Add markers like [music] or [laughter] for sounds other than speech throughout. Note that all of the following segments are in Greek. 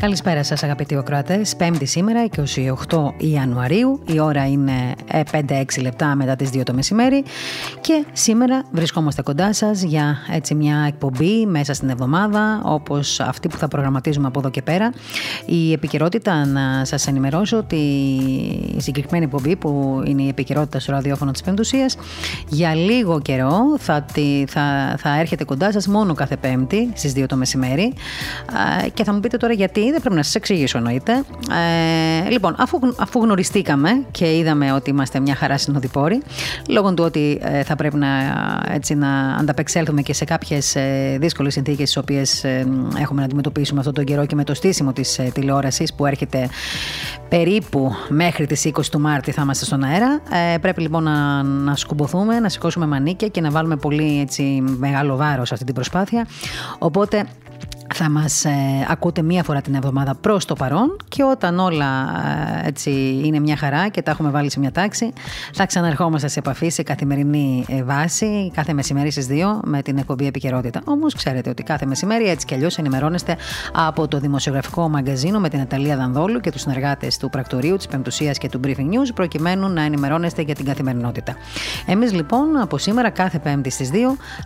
Καλησπέρα σας αγαπητοί οκράτες. Πέμπτη σήμερα, 28 Ιανουαρίου. Η ώρα είναι 5-6 ε, λεπτά μετά τις 2 το μεσημέρι. Και σήμερα βρισκόμαστε κοντά σας για έτσι μια εκπομπή μέσα στην εβδομάδα, όπως αυτή που θα προγραμματίζουμε από εδώ και πέρα. Η επικαιρότητα, να σας ενημερώσω ότι η συγκεκριμένη εκπομπή που είναι η επικαιρότητα στο ραδιόφωνο της Πεμπτουσίας, για λίγο καιρό θα, θα, θα έρχεται κοντά σας μόνο κάθε Πέμπτη στις 2 το μεσημέρι. Και θα μου πείτε τώρα γιατί δεν πρέπει να σας εξηγήσω εννοείται. Ε, λοιπόν, αφού, αφού γνωριστήκαμε και είδαμε ότι είμαστε μια χαρά συνοδοιπόροι, λόγω του ότι ε, θα πρέπει να, έτσι, να ανταπεξέλθουμε και σε κάποιες ε, δύσκολες συνθήκες τις οποίες ε, έχουμε να αντιμετωπίσουμε αυτόν τον καιρό και με το στήσιμο της ε, τηλεόρασης που έρχεται περίπου μέχρι τις 20 του Μάρτη θα είμαστε στον αέρα. Ε, πρέπει λοιπόν να, να σκουμποθούμε, να σηκώσουμε μανίκια και να βάλουμε πολύ έτσι, μεγάλο βάρος σε αυτή την προσπάθεια. Οπότε θα μας ε, ακούτε μία φορά την εβδομάδα προς το παρόν και όταν όλα ε, έτσι είναι μια χαρά και τα έχουμε βάλει σε μια τάξη θα ξαναρχόμαστε σε επαφή σε καθημερινή ε, βάση κάθε μεσημέρι στις 2 με την εκπομπή επικαιρότητα. Όμως ξέρετε ότι κάθε μεσημέρι έτσι κι αλλιώς ενημερώνεστε από το δημοσιογραφικό μαγκαζίνο με την Αταλία Δανδόλου και τους συνεργάτες του Πρακτορείου, της Πεμπτουσίας και του Briefing News προκειμένου να ενημερώνεστε για την καθημερινότητα. Εμείς λοιπόν από σήμερα κάθε πέμπτη στις 2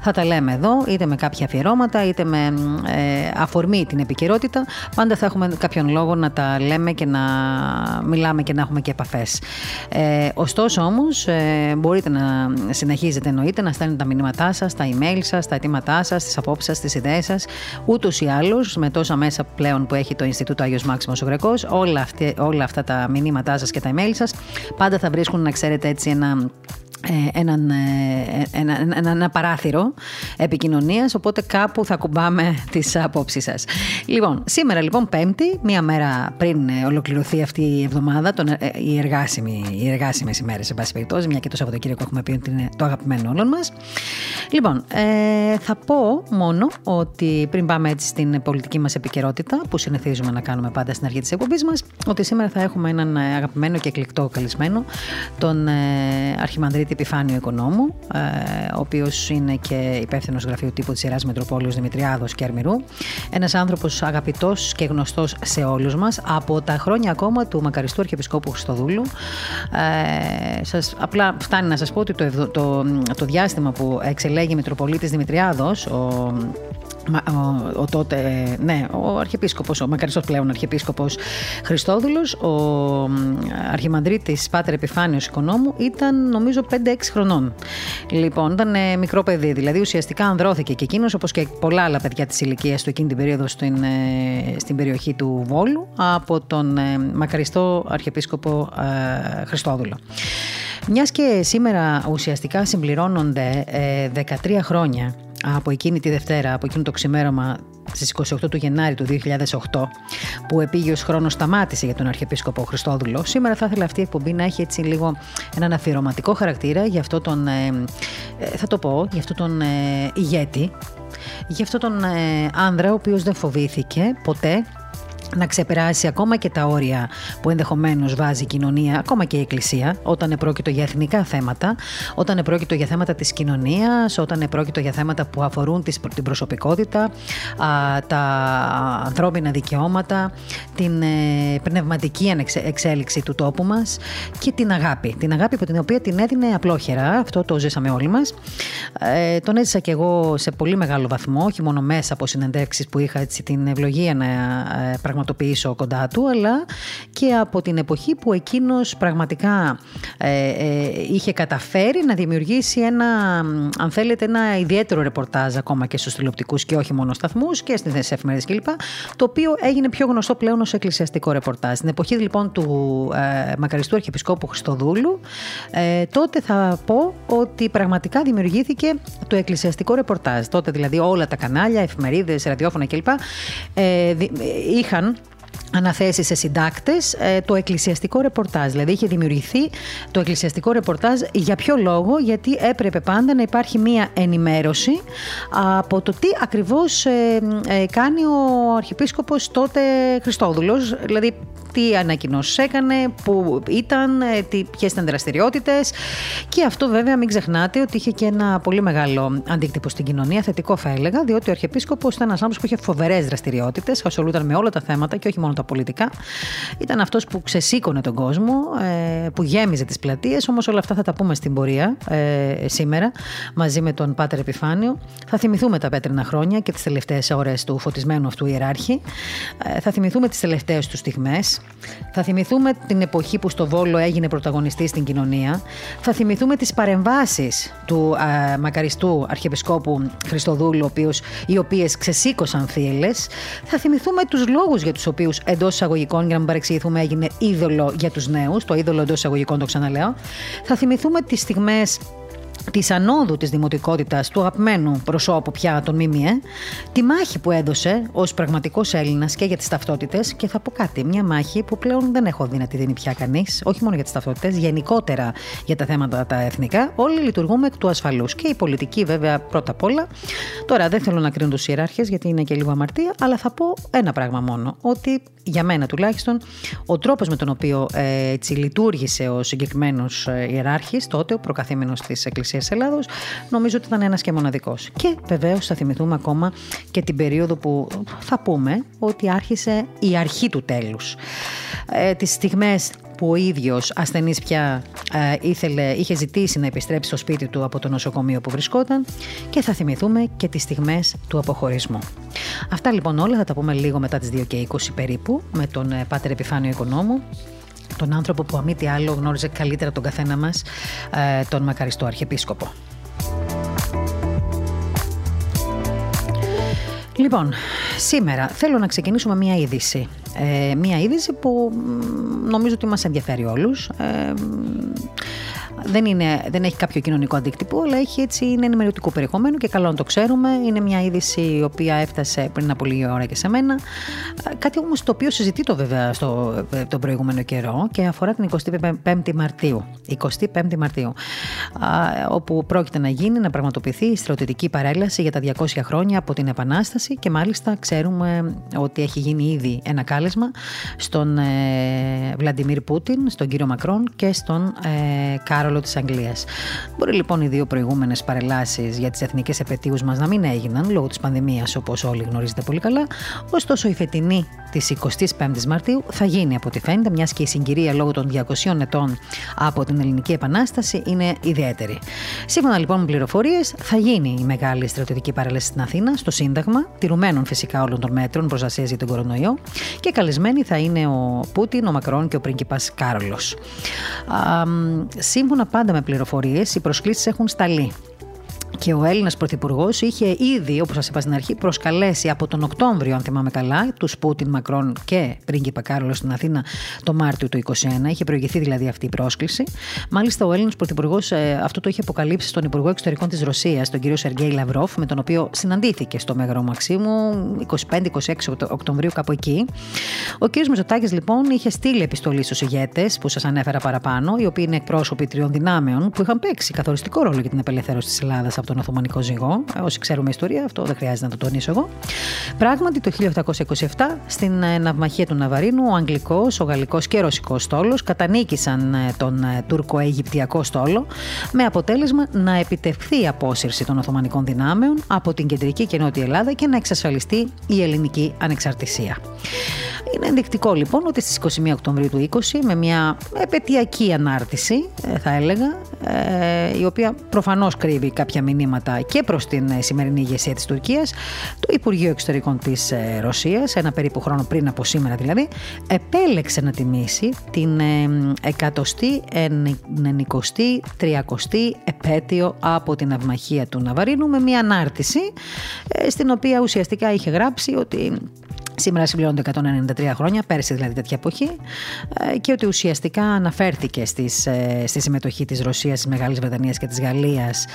θα τα λέμε εδώ είτε με κάποια αφιερώματα είτε με αφορμή την επικαιρότητα, πάντα θα έχουμε κάποιον λόγο να τα λέμε και να μιλάμε και να έχουμε και επαφές. Ε, ωστόσο όμως, ε, μπορείτε να συνεχίζετε εννοείται να στέλνετε τα μηνύματά σας, τα email σας, τα αιτήματά σας, τις απόψεις σας, τις ιδέες σας. Ούτως ή άλλως, με τόσα μέσα πλέον που έχει το Ινστιτούτο Άγιος Μάξιμος ο Γρεκός, όλα, όλα αυτά τα μηνύματά σας και τα email σας πάντα θα βρίσκουν να ξέρετε έτσι ένα ε, έναν, ε, ένα, ένα, ένα παράθυρο επικοινωνίας οπότε κάπου θα κουμπάμε τις απόψεις σας. Λοιπόν σήμερα λοιπόν πέμπτη μία μέρα πριν ε, ολοκληρωθεί αυτή η εβδομάδα τον, οι, εργάσιμοι, οι εργάσιμες ημέρες σε πάση περιπτώσει μια και το Σαββατοκύριακο έχουμε πει ότι είναι το αγαπημένο όλων μας. Λοιπόν ε, θα πω μόνο ότι πριν πάμε έτσι στην πολιτική μας επικαιρότητα που συνηθίζουμε να κάνουμε πάντα στην αρχή της εκπομπής μας ότι σήμερα θα έχουμε έναν αγαπημένο και εκλεκτό καλεσμένο τον ε, Αρχιμανδρίτη Επιφάνιο Οικονόμου, ε, ο οποίος είναι και υπεύθυνος γραφείου τύπου της Ιεράς Μητροπόλεως Δημητριάδος και Αρμυρού. Ένας άνθρωπος αγαπητός και γνωστός σε όλους μας από τα χρόνια ακόμα του μακαριστού Αρχιεπισκόπου Χριστοδούλου. Ε, σας, απλά φτάνει να σας πω ότι το, το, το, διάστημα που εξελέγει Μητροπολίτης Δημητριάδος, ο ο, ο τότε, ναι, ο Αρχιεπίσκοπος, ο μακαριστός πλέον Αρχιεπίσκοπος Χριστόδουλος, ο Αρχιμανδρίτης Πάτερ Επιφάνιος Οικονόμου ήταν νομίζω 5-6 χρονών. Λοιπόν, ήταν ε, μικρό παιδί, δηλαδή ουσιαστικά ανδρώθηκε και εκείνος όπως και πολλά άλλα παιδιά της ηλικίας του εκείνη την περίοδο στην, ε, στην περιοχή του Βόλου από τον ε, μακαριστό Αρχιεπίσκοπο Χριστόδουλο. Μιας και σήμερα ουσιαστικά συμπληρώνονται 13 χρόνια από εκείνη τη Δευτέρα, από εκείνο το ξημέρωμα στις 28 του Γενάρη του 2008 που επίγειος χρόνος σταμάτησε για τον Αρχιεπίσκοπο Χριστόδουλο σήμερα θα ήθελα αυτή η εκπομπή να έχει έτσι λίγο έναν αφιερωματικό χαρακτήρα για αυτό τον ε, ε, θα το πω, για αυτό τον ε, ηγέτη για αυτό τον άνδρα ο οποίος δεν φοβήθηκε ποτέ να ξεπεράσει ακόμα και τα όρια που ενδεχομένως βάζει η κοινωνία, ακόμα και η Εκκλησία, όταν επρόκειτο για εθνικά θέματα, όταν επρόκειτο για θέματα της κοινωνίας, όταν επρόκειτο για θέματα που αφορούν την προσωπικότητα, τα ανθρώπινα δικαιώματα, την ε, πνευματική εξέλιξη του τόπου μας και την αγάπη. Την αγάπη από την οποία την έδινε απλόχερα, αυτό το ζήσαμε όλοι μας. Ε, τον έζησα και εγώ σε πολύ μεγάλο βαθμό, όχι μόνο μέσα από συνεντεύξεις που είχα έτσι, την ευλογία να ε, πραγματοποιήσω κοντά του, αλλά και από την εποχή που εκείνος πραγματικά ε, ε, είχε καταφέρει να δημιουργήσει ένα, αν θέλετε, ένα ιδιαίτερο ρεπορτάζ ακόμα και στους τηλεοπτικούς και όχι μόνο σταθμούς και στις εφημερίδες κλπ. Το οποίο έγινε πιο γνωστό πλέον ως εκκλησιαστικό ρεπορτάζ. Στην εποχή λοιπόν του ε, μακαριστού Αρχιεπισκόπου Χριστοδούλου, ε, τότε θα πω ότι πραγματικά δημιουργήθηκε το εκκλησιαστικό ρεπορτάζ. Τότε δηλαδή όλα τα κανάλια, εφημερίδες, ραδιόφωνα κλπ. Ε, είχαν αναθέσει σε συντάκτες ε, το εκκλησιαστικό ρεπορτάζ. Δηλαδή είχε δημιουργηθεί το εκκλησιαστικό ρεπορτάζ για ποιο λόγο, γιατί έπρεπε πάντα να υπάρχει μία ενημέρωση από το τι ακριβώς ε, ε, κάνει ο Αρχιεπίσκοπος τότε Χριστόδουλος, δηλαδή τι ανακοινώσεις έκανε, πού ήταν, ποιες ήταν δραστηριότητες. Και αυτό βέβαια μην ξεχνάτε ότι είχε και ένα πολύ μεγάλο αντίκτυπο στην κοινωνία, θετικό θα έλεγα, διότι ο Αρχιεπίσκοπος ήταν ένας άνθρωπος που είχε φοβερές δραστηριότητες, ασχολούταν με όλα τα θέματα και όχι μόνο τα πολιτικά. Ήταν αυτός που ξεσήκωνε τον κόσμο, ε, που γέμιζε τις πλατείες. Όμως όλα αυτά θα τα πούμε στην πορεία ε, σήμερα, μαζί με τον Πάτερ Επιφάνιο. Θα θυμηθούμε τα πέτρινα χρόνια και τις τελευταίες ώρες του φωτισμένου αυτού ιεράρχη. Ε, θα θυμηθούμε τις τελευταίες του στιγμές. Θα θυμηθούμε την εποχή που στο Βόλο έγινε πρωταγωνιστής στην κοινωνία. Θα θυμηθούμε τις παρεμβάσεις του α, μακαριστού Αρχιεπισκόπου Χριστοδούλου, οι οποίες ξεσήκωσαν θύελες. Θα θυμηθούμε τους λόγους για τους οποίους εντός εισαγωγικών, για να μην παρεξηγηθούμε, έγινε είδωλο για τους νέους. Το είδωλο εντός εισαγωγικών το ξαναλέω. Θα θυμηθούμε τις στιγμές της ανόδου της δημοτικότητας του αγαπημένου προσώπου πια των ΜΜΕ, τη μάχη που έδωσε ως πραγματικός Έλληνας και για τις ταυτότητες και θα πω κάτι, μια μάχη που πλέον δεν έχω δει να τη δίνει πια κανείς, όχι μόνο για τις ταυτότητες, γενικότερα για τα θέματα τα εθνικά, όλοι λειτουργούμε εκ του ασφαλούς και η πολιτική βέβαια πρώτα απ' όλα. Τώρα δεν θέλω να κρίνω τους ιεράρχες γιατί είναι και λίγο αμαρτία, αλλά θα πω ένα πράγμα μόνο, ότι για μένα τουλάχιστον, ο τρόπος με τον οποίο ε, έτσι λειτουργήσε ο συγκεκριμένος ε, ιεράρχης τότε, ο προκαθήμενος της Εκκλησίας Ελλάδος, νομίζω ότι ήταν ένας και μοναδικός. Και βεβαίως θα θυμηθούμε ακόμα και την περίοδο που θα πούμε ότι άρχισε η αρχή του τέλους. Ε, τις στιγμές που ο ίδιος ασθενής πια ε, ήθελε, είχε ζητήσει να επιστρέψει στο σπίτι του από το νοσοκομείο που βρισκόταν και θα θυμηθούμε και τις στιγμές του αποχωρισμού. Αυτά λοιπόν όλα θα τα πούμε λίγο μετά τις 2 και 20 περίπου με τον ε, Πάτερ Επιφάνιο Οικονόμου τον άνθρωπο που αμή τι άλλο γνώριζε καλύτερα τον καθένα μας, ε, τον μακαριστό Αρχιεπίσκοπο. Λοιπόν, σήμερα θέλω να ξεκινήσουμε μία είδηση. Ε, μία είδηση που νομίζω ότι μας ενδιαφέρει όλους. Ε, δεν, είναι, δεν έχει κάποιο κοινωνικό αντίκτυπο, αλλά έχει έτσι, είναι ενημερωτικού περιεχομένου και καλό να το ξέρουμε. Είναι μια είδηση η οποία έφτασε πριν από λίγη ώρα και σε μένα. Κάτι όμως το οποίο συζητείται βέβαια στο, τον προηγούμενο καιρό και αφορά την 25η Μαρτίου. 25η Μαρτίου. Όπου πρόκειται να γίνει, να πραγματοποιηθεί η στρατιωτική παρέλαση για τα 200 χρόνια από την Επανάσταση και μάλιστα ξέρουμε ότι έχει γίνει ήδη ένα κάλεσμα στον ε, Βλαντιμίρ Πούτιν, στον κύριο Μακρόν και στον ε, Κάρολ ρόλο της Αγγλίας. Μπορεί λοιπόν οι δύο προηγούμενες παρελάσεις για τις εθνικές επαιτίους μας να μην έγιναν λόγω της πανδημίας, όπως όλοι γνωρίζετε πολύ καλά. Ωστόσο, η φετινή της 25η Μαρτίου θα γίνει από ό,τι φαίνεται, μιας και η συγκυρία λόγω των 200 ετών από την Ελληνική Επανάσταση είναι ιδιαίτερη. Σύμφωνα λοιπόν με πληροφορίες, θα γίνει η μεγάλη στρατιωτική παρέλαση στην Αθήνα, στο Σύνταγμα, τηρουμένων φυσικά όλων των μέτρων προστασία για τον κορονοϊό και καλεσμένοι θα είναι ο Πούτιν, ο Μακρόν και ο πρίγκιπας Κάρολος. Σύμφωνα πάντα με πληροφορίες, οι προσκλήσεις έχουν σταλεί. Και ο Έλληνας Πρωθυπουργός είχε ήδη, όπως σας είπα στην αρχή, προσκαλέσει από τον Οκτώβριο, αν θυμάμαι καλά, τους Πούτιν, Μακρόν και πρίγκιπα Κάρολο στην Αθήνα το Μάρτιο του 2021. Είχε προηγηθεί δηλαδή αυτή η πρόσκληση. Μάλιστα, ο Έλληνας Πρωθυπουργός ε, αυτό το είχε αποκαλύψει στον Υπουργό Εξωτερικών της Ρωσίας, τον κύριο Σεργέη Λαυρόφ, με τον οποίο συναντήθηκε στο Μέγαρο Μαξίμου 25-26 Οκτωβρίου, κάπου εκεί. Ο κύριο Μεζοτάκη, λοιπόν, είχε στείλει επιστολή στους ηγέτες που σας ανέφερα παραπάνω, οι οποίοι είναι εκπρόσωποι τριών δυνάμεων που είχαν παίξει καθοριστικό ρόλο για την απελευθέρωση της Ελλάδας από τον Οθωμανικό ζυγό. Ε, όσοι ξέρουμε ιστορία, αυτό δεν χρειάζεται να το τονίσω εγώ. Πράγματι, το 1827 στην ε, ναυμαχία του Ναβαρίνου, ο Αγγλικός, ο Γαλλικός και ο Ρωσικός στόλος κατανίκησαν ε, τον Τούρκο-Αιγυπτιακό στόλο με αποτέλεσμα να επιτευχθεί η απόσυρση των Οθωμανικών δυνάμεων από την κεντρική και νότια Ελλάδα και να εξασφαλιστεί η ελληνική ανεξαρτησία. Είναι ενδεικτικό λοιπόν ότι στις 21 Οκτωβρίου του 20 με μια επαιτειακή ανάρτηση θα έλεγα η οποία προφανώς κρύβει κάποια μηνύματα και προς την ε, σημερινή ηγεσία της Τουρκίας, το Υπουργείο Εξωτερικών της ε, Ρωσίας, ένα περίπου χρόνο πριν από σήμερα δηλαδή, επέλεξε να τιμήσει την ε, εκατοστή, ενικοστή, τριακοστή επέτειο από την αυμαχία του Ναβαρίνου με μια ανάρτηση στην οποία ουσιαστικά είχε γράψει ότι Σήμερα συμπληρώνονται 193 χρόνια, πέρσι δηλαδή τέτοια εποχή, ε, και ότι ουσιαστικά αναφέρθηκε στις, ε, στη συμμετοχή της Ρωσίας, της Μεγάλης Βρετανίας και της Γαλλίας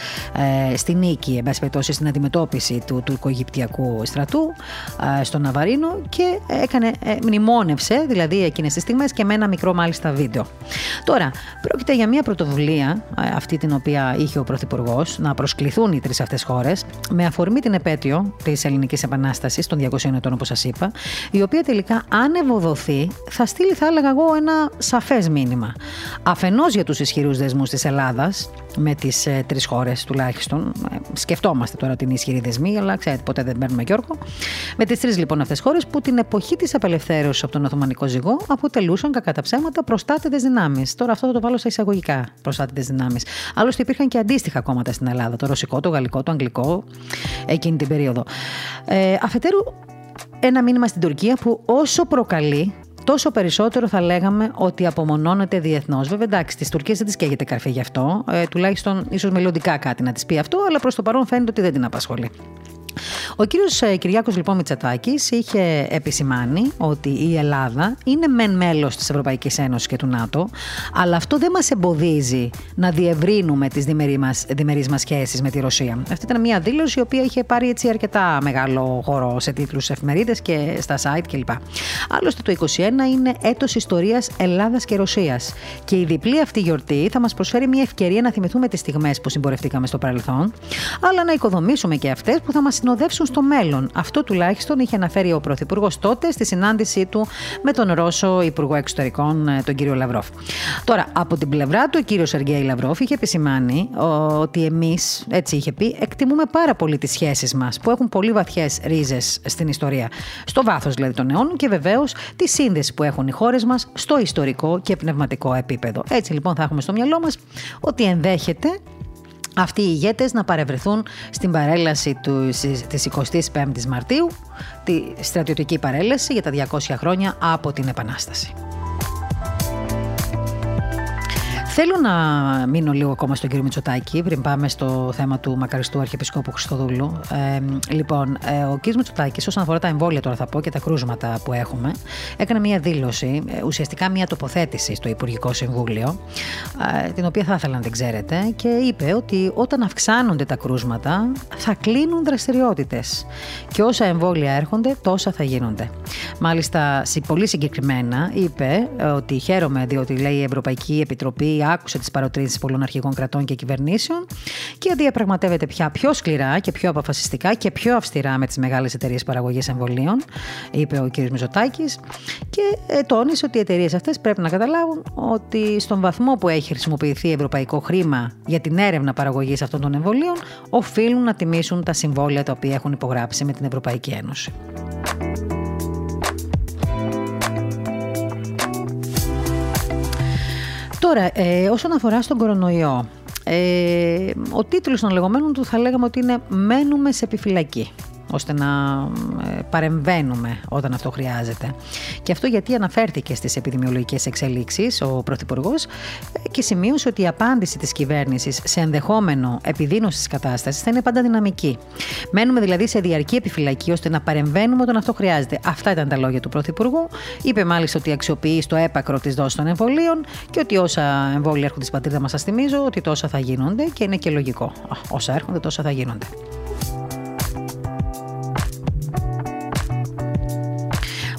ε, στη νίκη, εν πάση περιπτώσει στην αντιμετώπιση του τουρκογυπτιακού στρατού στο Ναβαρίνο και έκανε, μνημόνευσε δηλαδή εκείνες τις στιγμές και με ένα μικρό μάλιστα βίντεο. Τώρα, πρόκειται για μια πρωτοβουλία, αυτή την οποία είχε ο Πρωθυπουργός, να προσκληθούν οι τρεις αυτές χώρες με αφορμή την επέτειο της Ελληνικής Επανάστασης των 200 ετών όπως σας είπα η οποία τελικά αν ευοδοθεί θα στείλει θα έλεγα εγώ ένα σαφές μήνυμα. Αφενός για τους ισχυρούς δεσμούς της Ελλάδας με τις ε, τρεις χώρες τουλάχιστον. Ε, σκεφτόμαστε τώρα την ισχυρή δεσμή, αλλά ξέρετε ποτέ δεν παίρνουμε Γιώργο. Με τις τρεις λοιπόν αυτές χώρες που την εποχή της απελευθέρωσης από τον Οθωμανικό ζυγό αποτελούσαν κακά τα ψέματα προστάτητες δυνάμεις. Τώρα αυτό θα το βάλω στα εισαγωγικά προστάτητες δυνάμεις. Άλλωστε υπήρχαν και αντίστοιχα κόμματα στην Ελλάδα, το ρωσικό, το γαλλικό, το αγγλικό εκείνη την περίοδο. Ε, αφετέρου ένα μήνυμα στην Τουρκία που όσο προκαλεί τόσο περισσότερο θα λέγαμε ότι απομονώνεται διεθνώς. Βέβαια, εντάξει, τη Τουρκία δεν της καίγεται καρφί γι' αυτό. Ε, τουλάχιστον ίσως μελλοντικά κάτι να της πει αυτό, αλλά προς το παρόν φαίνεται ότι δεν την απασχολεί. Ο κύριος ε, Κυριάκος λοιπόν Μητσατάκης είχε επισημάνει ότι η Ελλάδα είναι μεν μέλος της Ευρωπαϊκής Ένωσης και του ΝΑΤΟ, αλλά αυτό δεν μας εμποδίζει να διευρύνουμε τις διμερείς μας σχέσεις με τη Ρωσία. Αυτή ήταν μια δήλωση η οποία είχε πάρει έτσι αρκετά μεγάλο χώρο σε τίτλους εφημερίδες και στα site κλπ. Άλλωστε το 2021 είναι έτος ιστορίας Ελλάδας και Ρωσίας και η διπλή αυτή γιορτή θα μας προσφέρει μια ευκαιρία να θυμηθούμε τις στιγμές που συμπορευτήκαμε στο παρελθόν, αλλά να οικοδομήσουμε και αυτές που θα μας συνοδεύσουν στο μέλλον. Αυτό τουλάχιστον είχε αναφέρει ο Πρωθυπουργός τότε στη συνάντησή του με τον Ρώσο Υπουργό Εξωτερικών, ε, τον κύριο Λαυρόφ. Τώρα, από την πλευρά του, ο κύριος Σεργέη Λαυρόφ είχε επισημάνει ότι εμείς, έτσι είχε πει, εκτιμούμε πάρα πολύ τις σχέσεις μας που έχουν πολύ βαθιές ρίζες στην ιστορία. Στο βάθος δηλαδή των αιώνων και βεβαίως τη σύνδεση που έχουν οι χώρες μας στο ιστορικό και πνευματικό επίπεδο. Έτσι λοιπόν θα έχουμε στο μυαλό μας ότι ενδέχεται αυτοί οι ηγέτες να παρευρεθούν στην παρέλαση τους, της 25ης Μαρτίου, τη στρατιωτική παρέλαση για τα 200 χρόνια από την Επανάσταση. Θέλω να μείνω λίγο ακόμα στον κύριο Μητσοτάκη, πριν πάμε στο θέμα του μακαριστού Αρχιεπισκόπου Χριστοδούλου. Ε, λοιπόν, ε, ο κύριος Μητσοτάκης, όσον αφορά τα εμβόλια, τώρα θα πω και τα κρούσματα που έχουμε, έκανε μία δήλωση, ε, ουσιαστικά μία τοποθέτηση στο Υπουργικό Συμβούλιο, ε, την οποία θα ήθελα να την ξέρετε, και είπε ότι όταν αυξάνονται τα κρούσματα, θα κλείνουν δραστηριότητες. Και όσα εμβόλια έρχονται, τόσα θα γίνονται. Μάλιστα, πολύ συγκεκριμένα είπε ότι χαίρομαι διότι λέει η Ευρωπαϊκή Επιτροπή άκουσε τις παροτρύνσεις πολλών αρχικών κρατών και κυβερνήσεων και διαπραγματεύεται πια πιο σκληρά και πιο αποφασιστικά και πιο αυστηρά με τις μεγάλες εταιρείες παραγωγής εμβολίων, είπε ο κ. Μιζωτάκη. Και ε, τόνισε ότι οι εταιρείες αυτές πρέπει να καταλάβουν ότι στον βαθμό που έχει χρησιμοποιηθεί ευρωπαϊκό χρήμα για την έρευνα παραγωγής αυτών των εμβολίων, οφείλουν να τιμήσουν τα συμβόλαια τα οποία έχουν υπογράψει με την Ευρωπαϊκή Ένωση. Τώρα, ε, όσον αφορά στον κορονοϊό, ε, ο τίτλος των λεγόμενων του θα λέγαμε ότι είναι «Μένουμε σε επιφυλακή» ώστε να ε, παρεμβαίνουμε όταν αυτό χρειάζεται. Και αυτό γιατί αναφέρθηκε στις επιδημιολογικές εξελίξεις ο Πρωθυπουργός ε, και σημείωσε ότι η απάντηση της κυβέρνησης σε ενδεχόμενο επιδείνωση της κατάστασης θα είναι πάντα δυναμική. Μένουμε δηλαδή σε διαρκή επιφυλακή ώστε να παρεμβαίνουμε όταν αυτό χρειάζεται. Αυτά ήταν τα λόγια του Πρωθυπουργού. Είπε μάλιστα ότι αξιοποιεί στο έπακρο τη δόση των εμβολίων και ότι όσα εμβόλια έρχονται στην πατρίδα μας, σας θυμίζω ότι τόσα θα γίνονται και είναι και λογικό. Όσα έρχονται, τόσα θα γίνονται.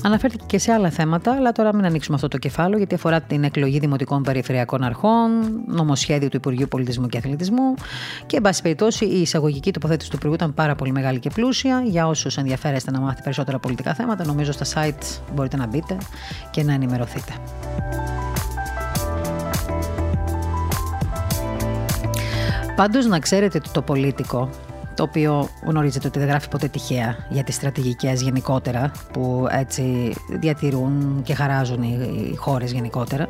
Αναφέρθηκε και σε άλλα θέματα, αλλά τώρα μην ανοίξουμε αυτό το κεφάλαιο, γιατί αφορά την εκλογή δημοτικών περιφερειακών αρχών, νομοσχέδιο του Υπουργείου Πολιτισμού και Αθλητισμού και, εν πάση περιπτώσει, η εισαγωγική τοποθέτηση του Υπουργείου ήταν πάρα πολύ μεγάλη και πλούσια. Για όσους ενδιαφέρεστε να μάθετε περισσότερα πολιτικά θέματα, νομίζω στα site μπορείτε να μπείτε και να ενημερωθείτε. Πάντως να ξέρετε ότι το πολίτικο το οποίο γνωρίζετε ότι δεν γράφει ποτέ τυχαία για τις στρατηγικές γενικότερα που έτσι διατηρούν και χαράζουν οι χώρες γενικότερα.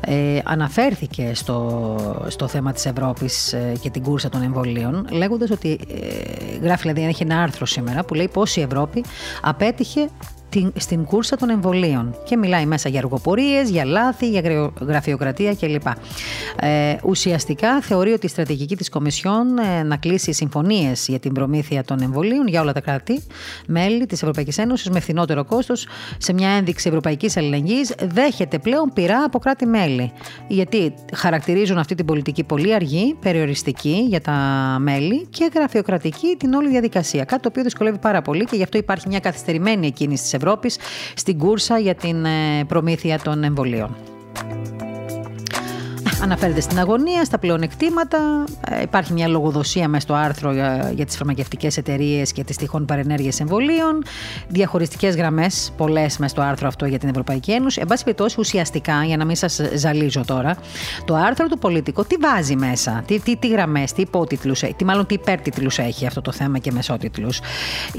Ε, αναφέρθηκε στο, στο θέμα της Ευρώπης ε, και την κούρσα των εμβολίων λέγοντας ότι ε, γράφει δηλαδή έχει ένα άρθρο σήμερα που λέει πως η Ευρώπη απέτυχε στην κούρσα των εμβολίων. Και μιλάει μέσα για αργοπορίες, για λάθη, για γραφειοκρατία κλπ. Ε, ουσιαστικά θεωρεί ότι η στρατηγική της Κομισιόν ε, να κλείσει συμφωνίες για την προμήθεια των εμβολίων για όλα τα κράτη, μέλη της Ευρωπαϊκής Ένωσης με φθηνότερο κόστος, σε μια ένδειξη ευρωπαϊκής αλληλεγγύης, δέχεται πλέον πειρά από κράτη-μέλη. Γιατί χαρακτηρίζουν αυτή την πολιτική πολύ αργή, περιοριστική για τα μέλη και γραφειοκρατική την όλη διαδικασία. Κάτι το οποίο δυσκολεύει πάρα πολύ και γι' αυτό υπάρχει μια καθυστερημένη εκκίνηση της Ευρώπης στην κούρσα για την ε, προμήθεια των εμβολίων. Αναφέρεται στην αγωνία, στα πλεονεκτήματα. Ε, υπάρχει μια λογοδοσία μέσα στο άρθρο για, για τις φαρμακευτικές εταιρείες και τις τυχόν παρενέργειες εμβολίων. Διαχωριστικές γραμμές, πολλές μέσα στο άρθρο αυτό για την Ευρωπαϊκή Ένωση. Εν πάση περιπτώσει, ουσιαστικά, για να μην σας ζαλίζω τώρα, το άρθρο του πολιτικού τι βάζει μέσα, τι, τι, τι γραμμές, τι υπότιτλους, τι μάλλον τι υπέρτιτλους έχει αυτό το θέμα και μεσότιτλους,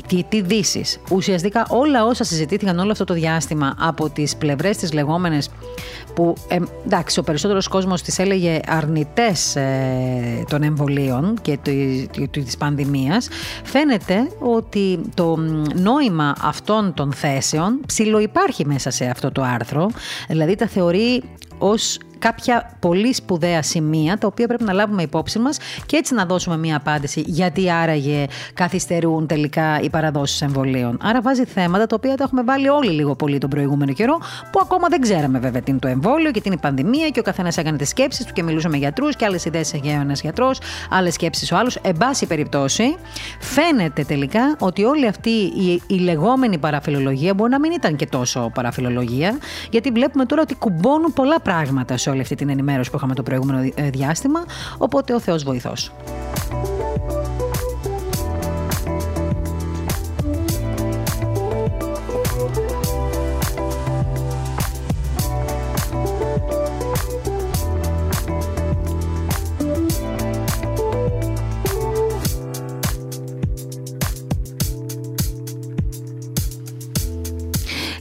τι, τι δύσεις. Ουσιαστικά όλα όσα συζητήθηκαν όλο αυτό το διάστημα από τις πλευρές τις λεγόμενες που ε, εντάξει, ο περισσότερος κόσμος τι έλεγε αρνητές ε, των εμβολίων και τη πανδημίας. Φαίνεται ότι το νόημα αυτών των θέσεων ψιλοϊπάρχει μέσα σε αυτό το άρθρο. Δηλαδή τα θεωρεί ως κάποια πολύ σπουδαία σημεία τα οποία πρέπει να λάβουμε υπόψη μας και έτσι να δώσουμε μία απάντηση γιατί άραγε καθυστερούν τελικά οι παραδόσεις εμβολίων. Άρα βάζει θέματα τα οποία τα έχουμε βάλει όλοι λίγο πολύ τον προηγούμενο καιρό που ακόμα δεν ξέραμε βέβαια τι είναι το εμβόλιο και τι είναι η πανδημία και ο καθένας έκανε τις σκέψεις του και μιλούσε με γιατρούς και άλλες ιδέες είχε ο ένας γιατρός, άλλες σκέψεις ο άλλος. Εν πάση περιπτώσει, φαίνεται τελικά ότι όλη αυτή η, η λεγόμενη παραφιλολογία μπορεί να μην ήταν και τόσο παραφιλολογία, γιατί βλέπουμε τώρα ότι κουμπώνουν πολλά πράγματα σε όλη αυτή την ενημέρωση που είχαμε το προηγούμενο ε, διάστημα. Οπότε ο Θεός βοηθός.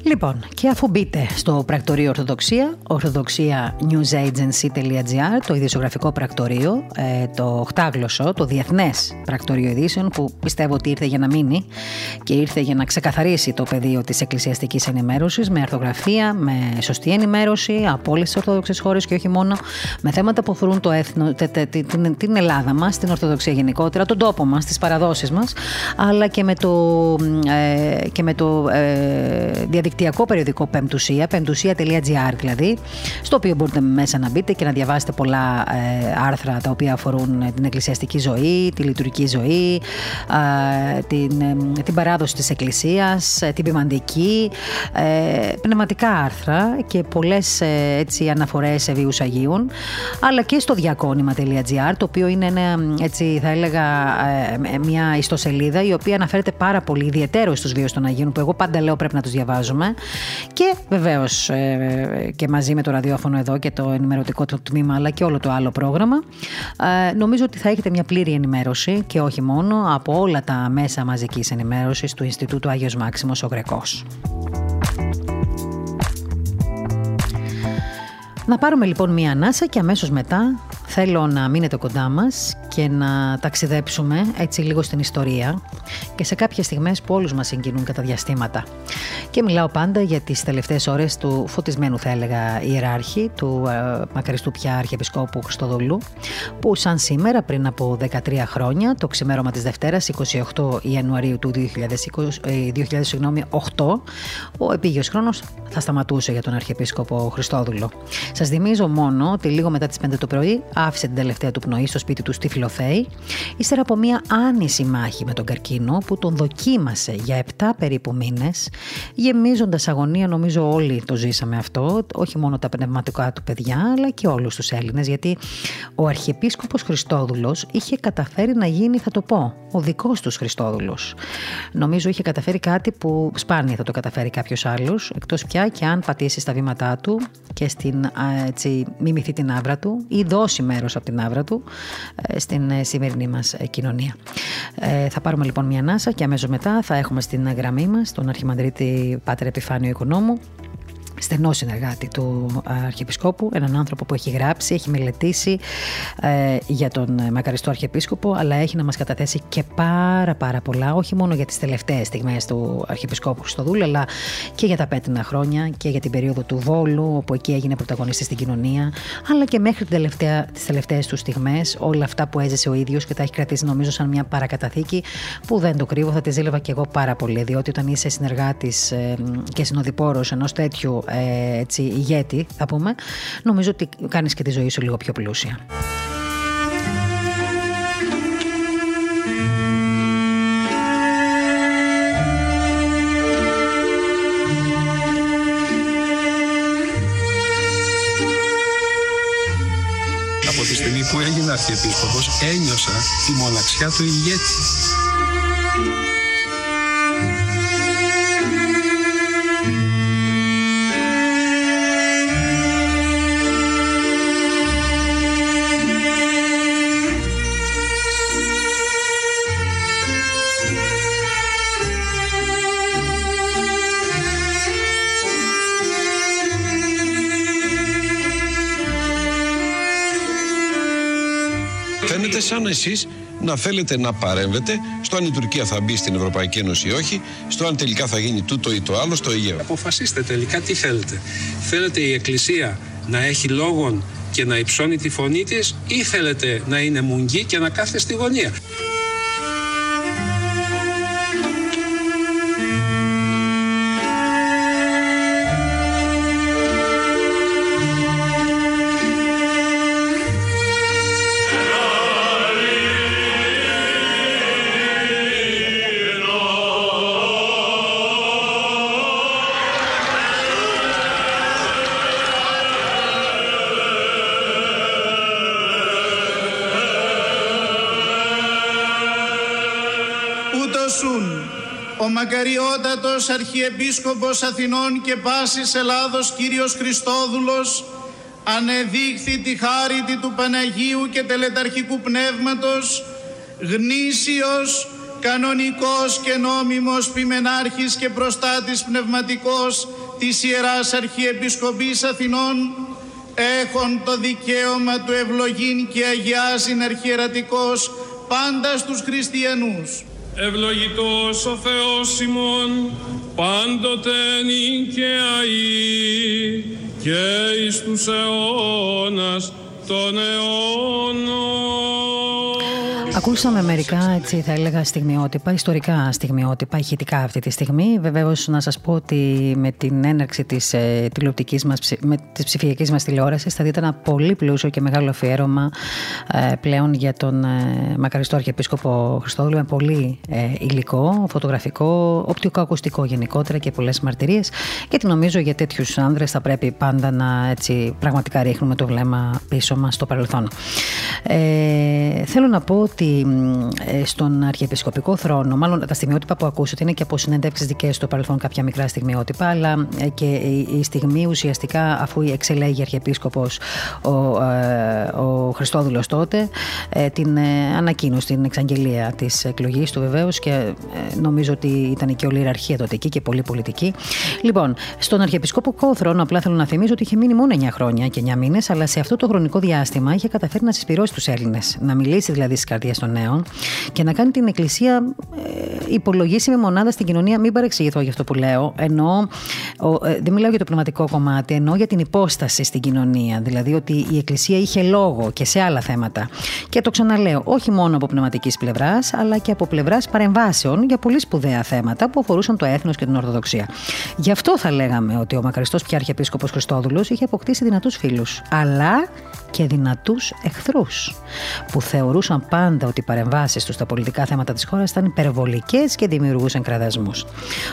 Λοιπόν, και αφού μπείτε στο πρακτορείο Ορθοδοξία, orthodoxianewsagency.gr, το ιδιοσιογραφικό πρακτορείο, ε, το οχτάγλωσσο, το διεθνές πρακτορείο ειδήσεων, που πιστεύω ότι ήρθε για να μείνει και ήρθε για να ξεκαθαρίσει το πεδίο της εκκλησιαστικής ενημέρωσης με αρθογραφία, με σωστή ενημέρωση από όλες τις Ορθόδοξες χώρες και όχι μόνο με θέματα που αφορούν το έθνο, την, την Ελλάδα μας, την Ορθοδοξία γενικότερα, τον τόπο μας, τις παραδόσεις μας, αλλά και με το, ε, και με το ε, διαδικτυακό περιοδικό Πεμπτουσία, πεμπτουσία.gr δηλαδή, στο οποίο μπορείτε μέσα να μπείτε και να διαβάσετε πολλά ε, άρθρα τα οποία αφορούν την εκκλησιαστική ζωή, τη λειτουργική ζωή, ε, την, ε, την παράδοση της εκκλησίας, την ποιμαντική, πνευματικά άρθρα και πολλές έτσι, αναφορές σε βίους Αγίων, αλλά και στο διακόνημα.gr, το οποίο είναι ένα, έτσι θα έλεγα μια ιστοσελίδα η οποία αναφέρεται πάρα πολύ ιδιαίτερο στους βίους των Αγίων, που εγώ πάντα λέω πρέπει να τους διαβάζουμε και βεβαίως ε, και μαζί με το ραδιόφωνο εδώ και το ενημερωτικό του τμήμα, αλλά και όλο το άλλο πρόγραμμα, ε, νομίζω ότι θα έχετε μια πλήρη ενημέρωση και όχι μόνο από όλα τα μέσα μαζικής ενημέρωσης του Ινστιτούτου Άγιος Μάξιμος ο Γρεκός. Να πάρουμε λοιπόν μία ανάσα και αμέσως μετά θέλω να μείνετε κοντά μας και να ταξιδέψουμε έτσι λίγο στην ιστορία και σε κάποιες στιγμές που όλους μας συγκινούν κατά διαστήματα. Και μιλάω πάντα για τις τελευταίες ώρες του φωτισμένου θα έλεγα ιεράρχη, του ε, μακαριστού πια αρχιεπισκόπου Χριστοδουλού, που σαν σήμερα πριν από 13 χρόνια, το ξημέρωμα της Δευτέρας, 28 Ιανουαρίου του 2020, 2008, ε, ο επίγειος χρόνος θα σταματούσε για τον αρχιεπίσκοπο Χριστόδουλο. Σας θυμίζω μόνο ότι λίγο μετά τις 5 το πρωί άφησε την τελευταία του πνοή στο σπίτι του στη Φιλοθέη, ύστερα από μια άνηση μάχη με τον καρκίνο που τον δοκίμασε για 7 περίπου μήνες, γεμίζοντας αγωνία, νομίζω όλοι το ζήσαμε αυτό, όχι μόνο τα πνευματικά του παιδιά, αλλά και όλους τους Έλληνες, γιατί ο Αρχιεπίσκοπος Χριστόδουλος είχε καταφέρει να γίνει, θα το πω, ο δικός τους Χριστόδουλος. Νομίζω είχε καταφέρει κάτι που σπάνια θα το καταφέρει κάποιος άλλος, εκτός πια και αν πατήσει στα βήματά του και στην, έτσι, μιμηθεί την άβρα του ή δώσει μέρος από την άβρα του ε, στην ε, σημερινή μας ε, κοινωνία. θα πάρουμε λοιπόν μια ανάσα και αμέσως μετά θα έχουμε στην γραμμή μας τον Αρχιμανδρίτη Πάτερ Επιφάνιο Οικονόμου στενό συνεργάτη του Αρχιεπισκόπου, έναν άνθρωπο που έχει γράψει, έχει μελετήσει ε, για τον μακαριστό Αρχιεπίσκοπο, αλλά έχει να μας καταθέσει και πάρα πάρα πολλά, όχι μόνο για τις τελευταίες στιγμές του Αρχιεπισκόπου Χριστοδούλου, αλλά και για τα πέτρινα χρόνια και για την περίοδο του Βόλου, όπου εκεί έγινε πρωταγωνιστής στην κοινωνία, αλλά και μέχρι τελευταία, τις τελευταίες του στιγμές, όλα αυτά που έζησε ο ίδιος και τα έχει κρατήσει νομίζω σαν μια παρακαταθήκη που δεν το κρύβω, θα τη ζήλευα και εγώ πάρα πολύ, διότι όταν είσαι συνεργάτης ε, και συνοδοιπόρος ενός τέτοιου ε, έτσι, ηγέτη, θα πούμε, νομίζω ότι κάνεις και τη ζωή σου λίγο πιο πλούσια. Από τη στιγμή που έγινα αρχιεπίσκοπος ένιωσα τη μοναξιά του ηγέτη. Σαν εσείς να θέλετε να παρέμβετε στο αν η Τουρκία θα μπει στην Ευρωπαϊκή Ένωση ή όχι, στο αν τελικά θα γίνει τούτο ή το άλλο στο Αιγαίο. Αποφασίστε τελικά τι θέλετε. Θέλετε η Εκκλησία να έχει λόγον και να υψώνει τη φωνή της ή θέλετε να είναι μουγγί και να κάθεται στη γωνία; Μακαριότατος Αρχιεπίσκοπος Αθηνών και πάσης Ελλάδος Κύριος Χριστόδουλος ανεδείχθη τη χάριτη του Παναγίου και τελεταρχικού πνεύματος γνήσιος, κανονικός και νόμιμος ποιμενάρχης και προστάτης πνευματικός της Ιεράς Αρχιεπισκοπής Αθηνών έχον το δικαίωμα του ευλογήν και αγιάζειν αρχιερατικός πάντα στους χριστιανούς. Ευλογητός ο Θεός ημών, πάντοτε νυν και αεί, και εις τους αιώνας των αιώνων. Ακούσαμε μερικά, έτσι θα έλεγα, στιγμιότυπα, ιστορικά στιγμιότυπα, ηχητικά αυτή τη στιγμή. Βεβαίως, να σας πω ότι με την έναρξη της ε, τηλεοπτικής μας, της ψηφιακής μας τηλεόρασης, θα δείτε ένα πολύ πλούσιο και μεγάλο αφιέρωμα ε, πλέον για τον ε, μακαριστό Αρχιεπίσκοπο Χριστόδουλο, με πολύ ε, υλικό, φωτογραφικό, οπτικοακουστικό γενικότερα και πολλές μαρτυρίες. Γιατί νομίζω για τέτοιους άνδρες θα πρέπει πάντα να έτσι, πραγματικά ρίχνουμε το βλέμμα πίσω μας στο παρελθόν. Ε, θέλω να πω ότι ε, στον Αρχιεπισκοπικό θρόνο, μάλλον τα στιγμιότυπα που ακούσατε είναι και από συνεντεύξει δικές στο παρελθόν κάποια μικρά στιγμιότυπα, αλλά ε, και η στιγμή ουσιαστικά αφού εξελέγει Αρχιεπίσκοπος ο, ε, ο Χριστόδουλος τότε, την ανακοίνωσε την εξαγγελία της εκλογής του βεβαίως και νομίζω ότι ήταν και όλη η ιεραρχία τότε εκεί και πολύ πολιτική. Λοιπόν, στον Αρχιεπισκοπικό θρόνο, απλά θέλω να θυμίσω ότι είχε μείνει μόνο 9 χρόνια και 9 μήνες, αλλά σε αυτό το χρονικό διάστημα είχε καταφέρει να συσπηρώσει τους Έλληνες. Να μιλήσει δηλαδή στις καρδιές των νέων και να κάνει την Εκκλησία ε, υπολογίσιμη μονάδα στην κοινωνία. Μην παρεξηγηθώ για αυτό που λέω. Ενώ, ε, δεν μιλάω για το πνευματικό κομμάτι, ενώ για την υπόσταση στην κοινωνία. Δηλαδή ότι η Εκκλησία είχε λόγο και σε άλλα θέματα. Και το ξαναλέω, όχι μόνο από πνευματικής πλευράς, αλλά και από πλευράς παρεμβάσεων για πολύ σπουδαία θέματα που αφορούσαν το έθνος και την Ορθοδοξία. Γι' αυτό θα λέγαμε ότι ο μακαριστός πια Αρχιεπίσκοπο Χριστόδουλος είχε αποκτήσει δυνατούς φίλους. Αλλά και δυνατούς εχθρούς που θεωρούσαν πάντα ότι οι παρεμβάσεις τους στα πολιτικά θέματα της χώρας ήταν υπερβολικές και δημιουργούσαν κραδασμούς.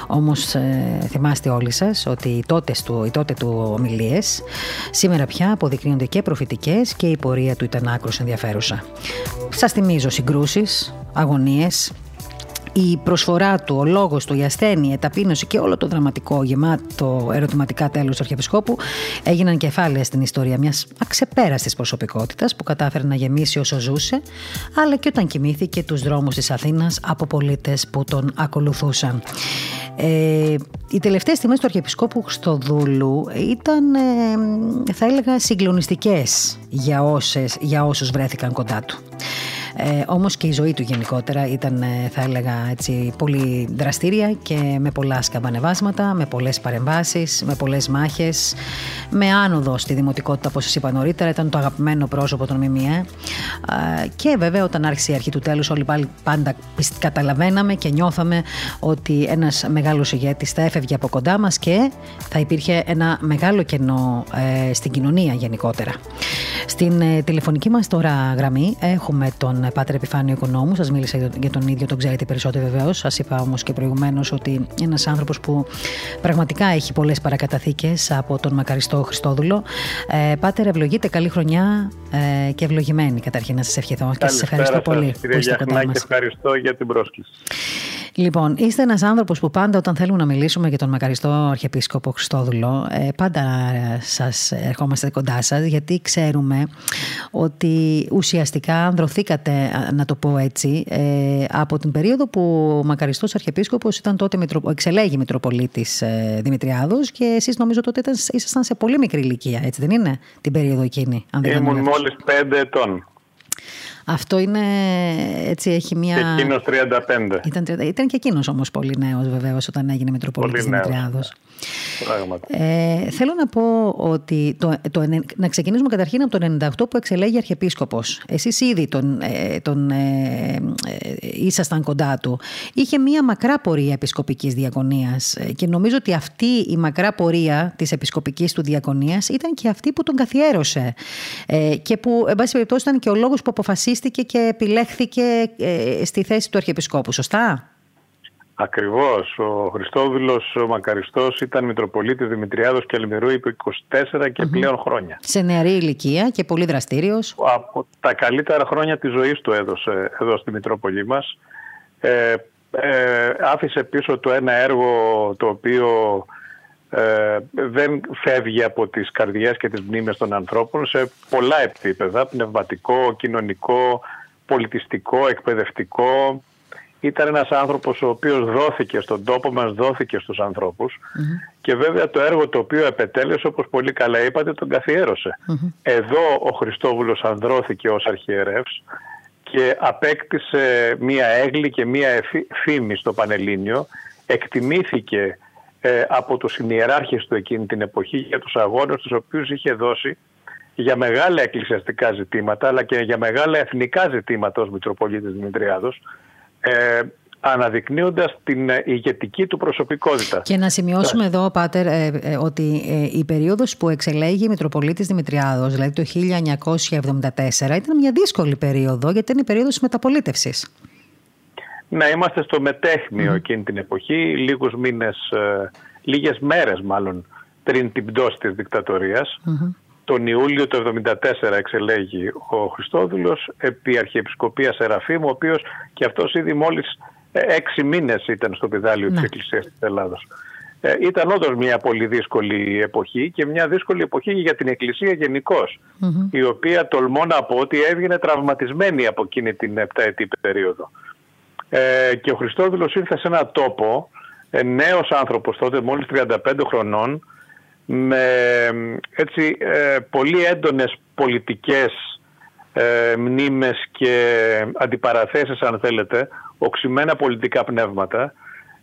Όμως ε, θυμάστε όλοι σας ότι οι τότες του, οι τότες του ομιλίες σήμερα πια αποδεικνύονται και προφητικές και η πορεία του ήταν άκρως ενδιαφέρουσα. Σας θυμίζω συγκρούσεις, αγωνίες, η προσφορά του, ο λόγος του, η ασθένεια, η ταπείνωση και όλο το δραματικό γεμάτο ερωτηματικά τέλος του Αρχιεπισκόπου έγιναν κεφάλαια στην ιστορία μιας αξεπέραστης προσωπικότητας που κατάφερε να γεμίσει όσο ζούσε, αλλά και όταν κοιμήθηκε τους δρόμους της Αθήνας από πολίτες που τον ακολουθούσαν. Ε, οι τελευταίες στιγμές του Αρχιεπισκόπου Χριστοδούλου ήταν, ε, θα έλεγα, συγκλονιστικές για, όσες, για όσους βρέθηκαν κοντά του. Ε, όμως και η ζωή του γενικότερα ήταν ε, θα έλεγα έτσι πολύ δραστήρια και με πολλά σκαμπανεβάσματα, με πολλές παρεμβάσεις, με πολλές μάχες, με άνοδο στη δημοτικότητα όπως σας είπα νωρίτερα, ήταν το αγαπημένο πρόσωπο των ΜΜΕ και βέβαια όταν άρχισε η αρχή του τέλους όλοι πάλι πάντα καταλαβαίναμε και νιώθαμε ότι ένας μεγάλος ηγέτης θα έφευγε από κοντά μας και θα υπήρχε ένα μεγάλο κενό ε, στην κοινωνία γενικότερα. Στην ε, τηλεφωνική μας τώρα γραμμή έχουμε τον Πάτερ Επιφάνιο Οικονόμου. Σας μίλησα για τον ίδιο, τον ξέρετε περισσότερο βεβαίως. Σας είπα όμως και προηγουμένως ότι ένας άνθρωπος που πραγματικά έχει πολλές παρακαταθήκες από τον μακαριστό Χριστόδουλο. Ε, πάτερ, ευλογείτε. Καλή χρονιά ε, και ευλογημένη καταρχήν να σας ευχηθώ. και σας ευχαριστώ πολύ. Κύριε Γιαχνάκη, ευχαριστώ για την πρόσκληση. Λοιπόν, είστε ένας άνθρωπος που πάντα όταν θέλουμε να μιλήσουμε για τον μακαριστό Αρχιεπίσκοπο Χριστόδουλο, ε, πάντα σας ερχόμαστε κοντά σας, γιατί ξέρουμε ότι ουσιαστικά ανδρωθήκατε, να το πω έτσι, ε, από την περίοδο που ο μακαριστός Αρχιεπίσκοπος ήταν τότε εξελέγει Μητροπολίτης ε, Δημητριάδος και εσείς νομίζω τότε ήσασταν σε πολύ μικρή ηλικία, έτσι δεν είναι, την περίοδο εκείνη. Ήμουν μόλις 5 ετών. Αυτό είναι έτσι, έχει μια. Και εκείνος 35. Ήταν, ήταν και εκείνος όμως πολύ νέος, βεβαίως, όταν έγινε Μητροπολίτη Δημητριάδο. Ε, θέλω να πω ότι. Το, το, να ξεκινήσουμε καταρχήν από το 98 που εξελέγει Αρχιεπίσκοπος. Εσείς ήδη τον, ε, τον, ε, ε, ήσασταν κοντά του. Είχε μια μακρά πορεία επισκοπικής διακονίας. Ε, και νομίζω ότι αυτή η μακρά πορεία της επισκοπικής του διακονίας ήταν και αυτή που τον καθιέρωσε. Ε, και που, εν πάση περιπτώσει, ήταν και ο λόγος που αποφασίστηκε και επιλέχθηκε ε, στη θέση του Αρχιεπισκόπου, σωστά; Ακριβώς. Ο Χριστόδουλος ο Μακαριστός ήταν Μητροπολίτης Δημητριάδος και Αλμυρού επί 24 και πλέον χρόνια. Σε νεαρή ηλικία και πολύ δραστήριος. Από τα καλύτερα χρόνια της ζωής του έδωσε εδώ στη Μητρόπολη μας. Ε, ε, άφησε πίσω του ένα έργο το οποίο ε, δεν φεύγει από τις καρδιές και τις μνήμες των ανθρώπων σε πολλά επίπεδα, πνευματικό, κοινωνικό, πολιτιστικό, εκπαιδευτικό. Ήταν ένας άνθρωπος ο οποίος δόθηκε στον τόπο μας, δόθηκε στους ανθρωπους και βέβαια το έργο το οποίο επετέλεσε όπως πολύ καλά είπατε τον καθιερωσε Εδώ ο Χριστόβουλος ανδρώθηκε ως αρχιερεύς και απέκτησε μία έγκλη και μία φήμη στο Πανελλήνιο, εκτιμήθηκε ε, από τους συνειεράρχες του εκείνη την εποχή για τους αγώνες τους οποίους είχε δώσει για μεγάλα εκκλησιαστικά ζητήματα αλλά και για μεγάλα εθνικά ζητήματα ως Μητροπολίτης Δημητριάδος ε, αναδεικνύοντας την ηγετική του προσωπικότητα. Και να σημειώσουμε εδώ, Πάτερ, ε, ε, ότι η περίοδος που εξελέγει η Μητροπολίτης Δημητριάδος, δηλαδή το 1974, ήταν μια δύσκολη περίοδο γιατί ήταν η περίοδος της μεταπολίτευσης να είμαστε στο μετέχνιο εκείνη την εποχή, λίγους μήνες, ε, λίγες μέρες μάλλον πριν την πτώση της δικτατοριας Τον Ιούλιο του 1974 εξελέγει ο Χριστόδουλος επί Αρχιεπισκοπίας Σεραφείμ, ο οποίος και αυτός ήδη μόλις ε, έξι μήνες ήταν στο πιδάλιο ναι. της Εκκλησίας της Ελλάδος. Ε, ήταν όντως μια πολύ δύσκολη εποχή και μια δύσκολη εποχή για την Εκκλησία η οποία τολμώ να πω ότι έβγαινε τραυματισμένη από εκείνη την επταετή περίοδο. Ε, και ο Χριστόδουλος ήρθε σε ένα τόπο, ε, νέος άνθρωπος τότε, μόλις 35 χρονών, με έτσι ε, πολύ έντονες πολιτικές ε, μνήμες και αντιπαραθέσεις αν θέλετε, οξυμένα πολιτικά πνεύματα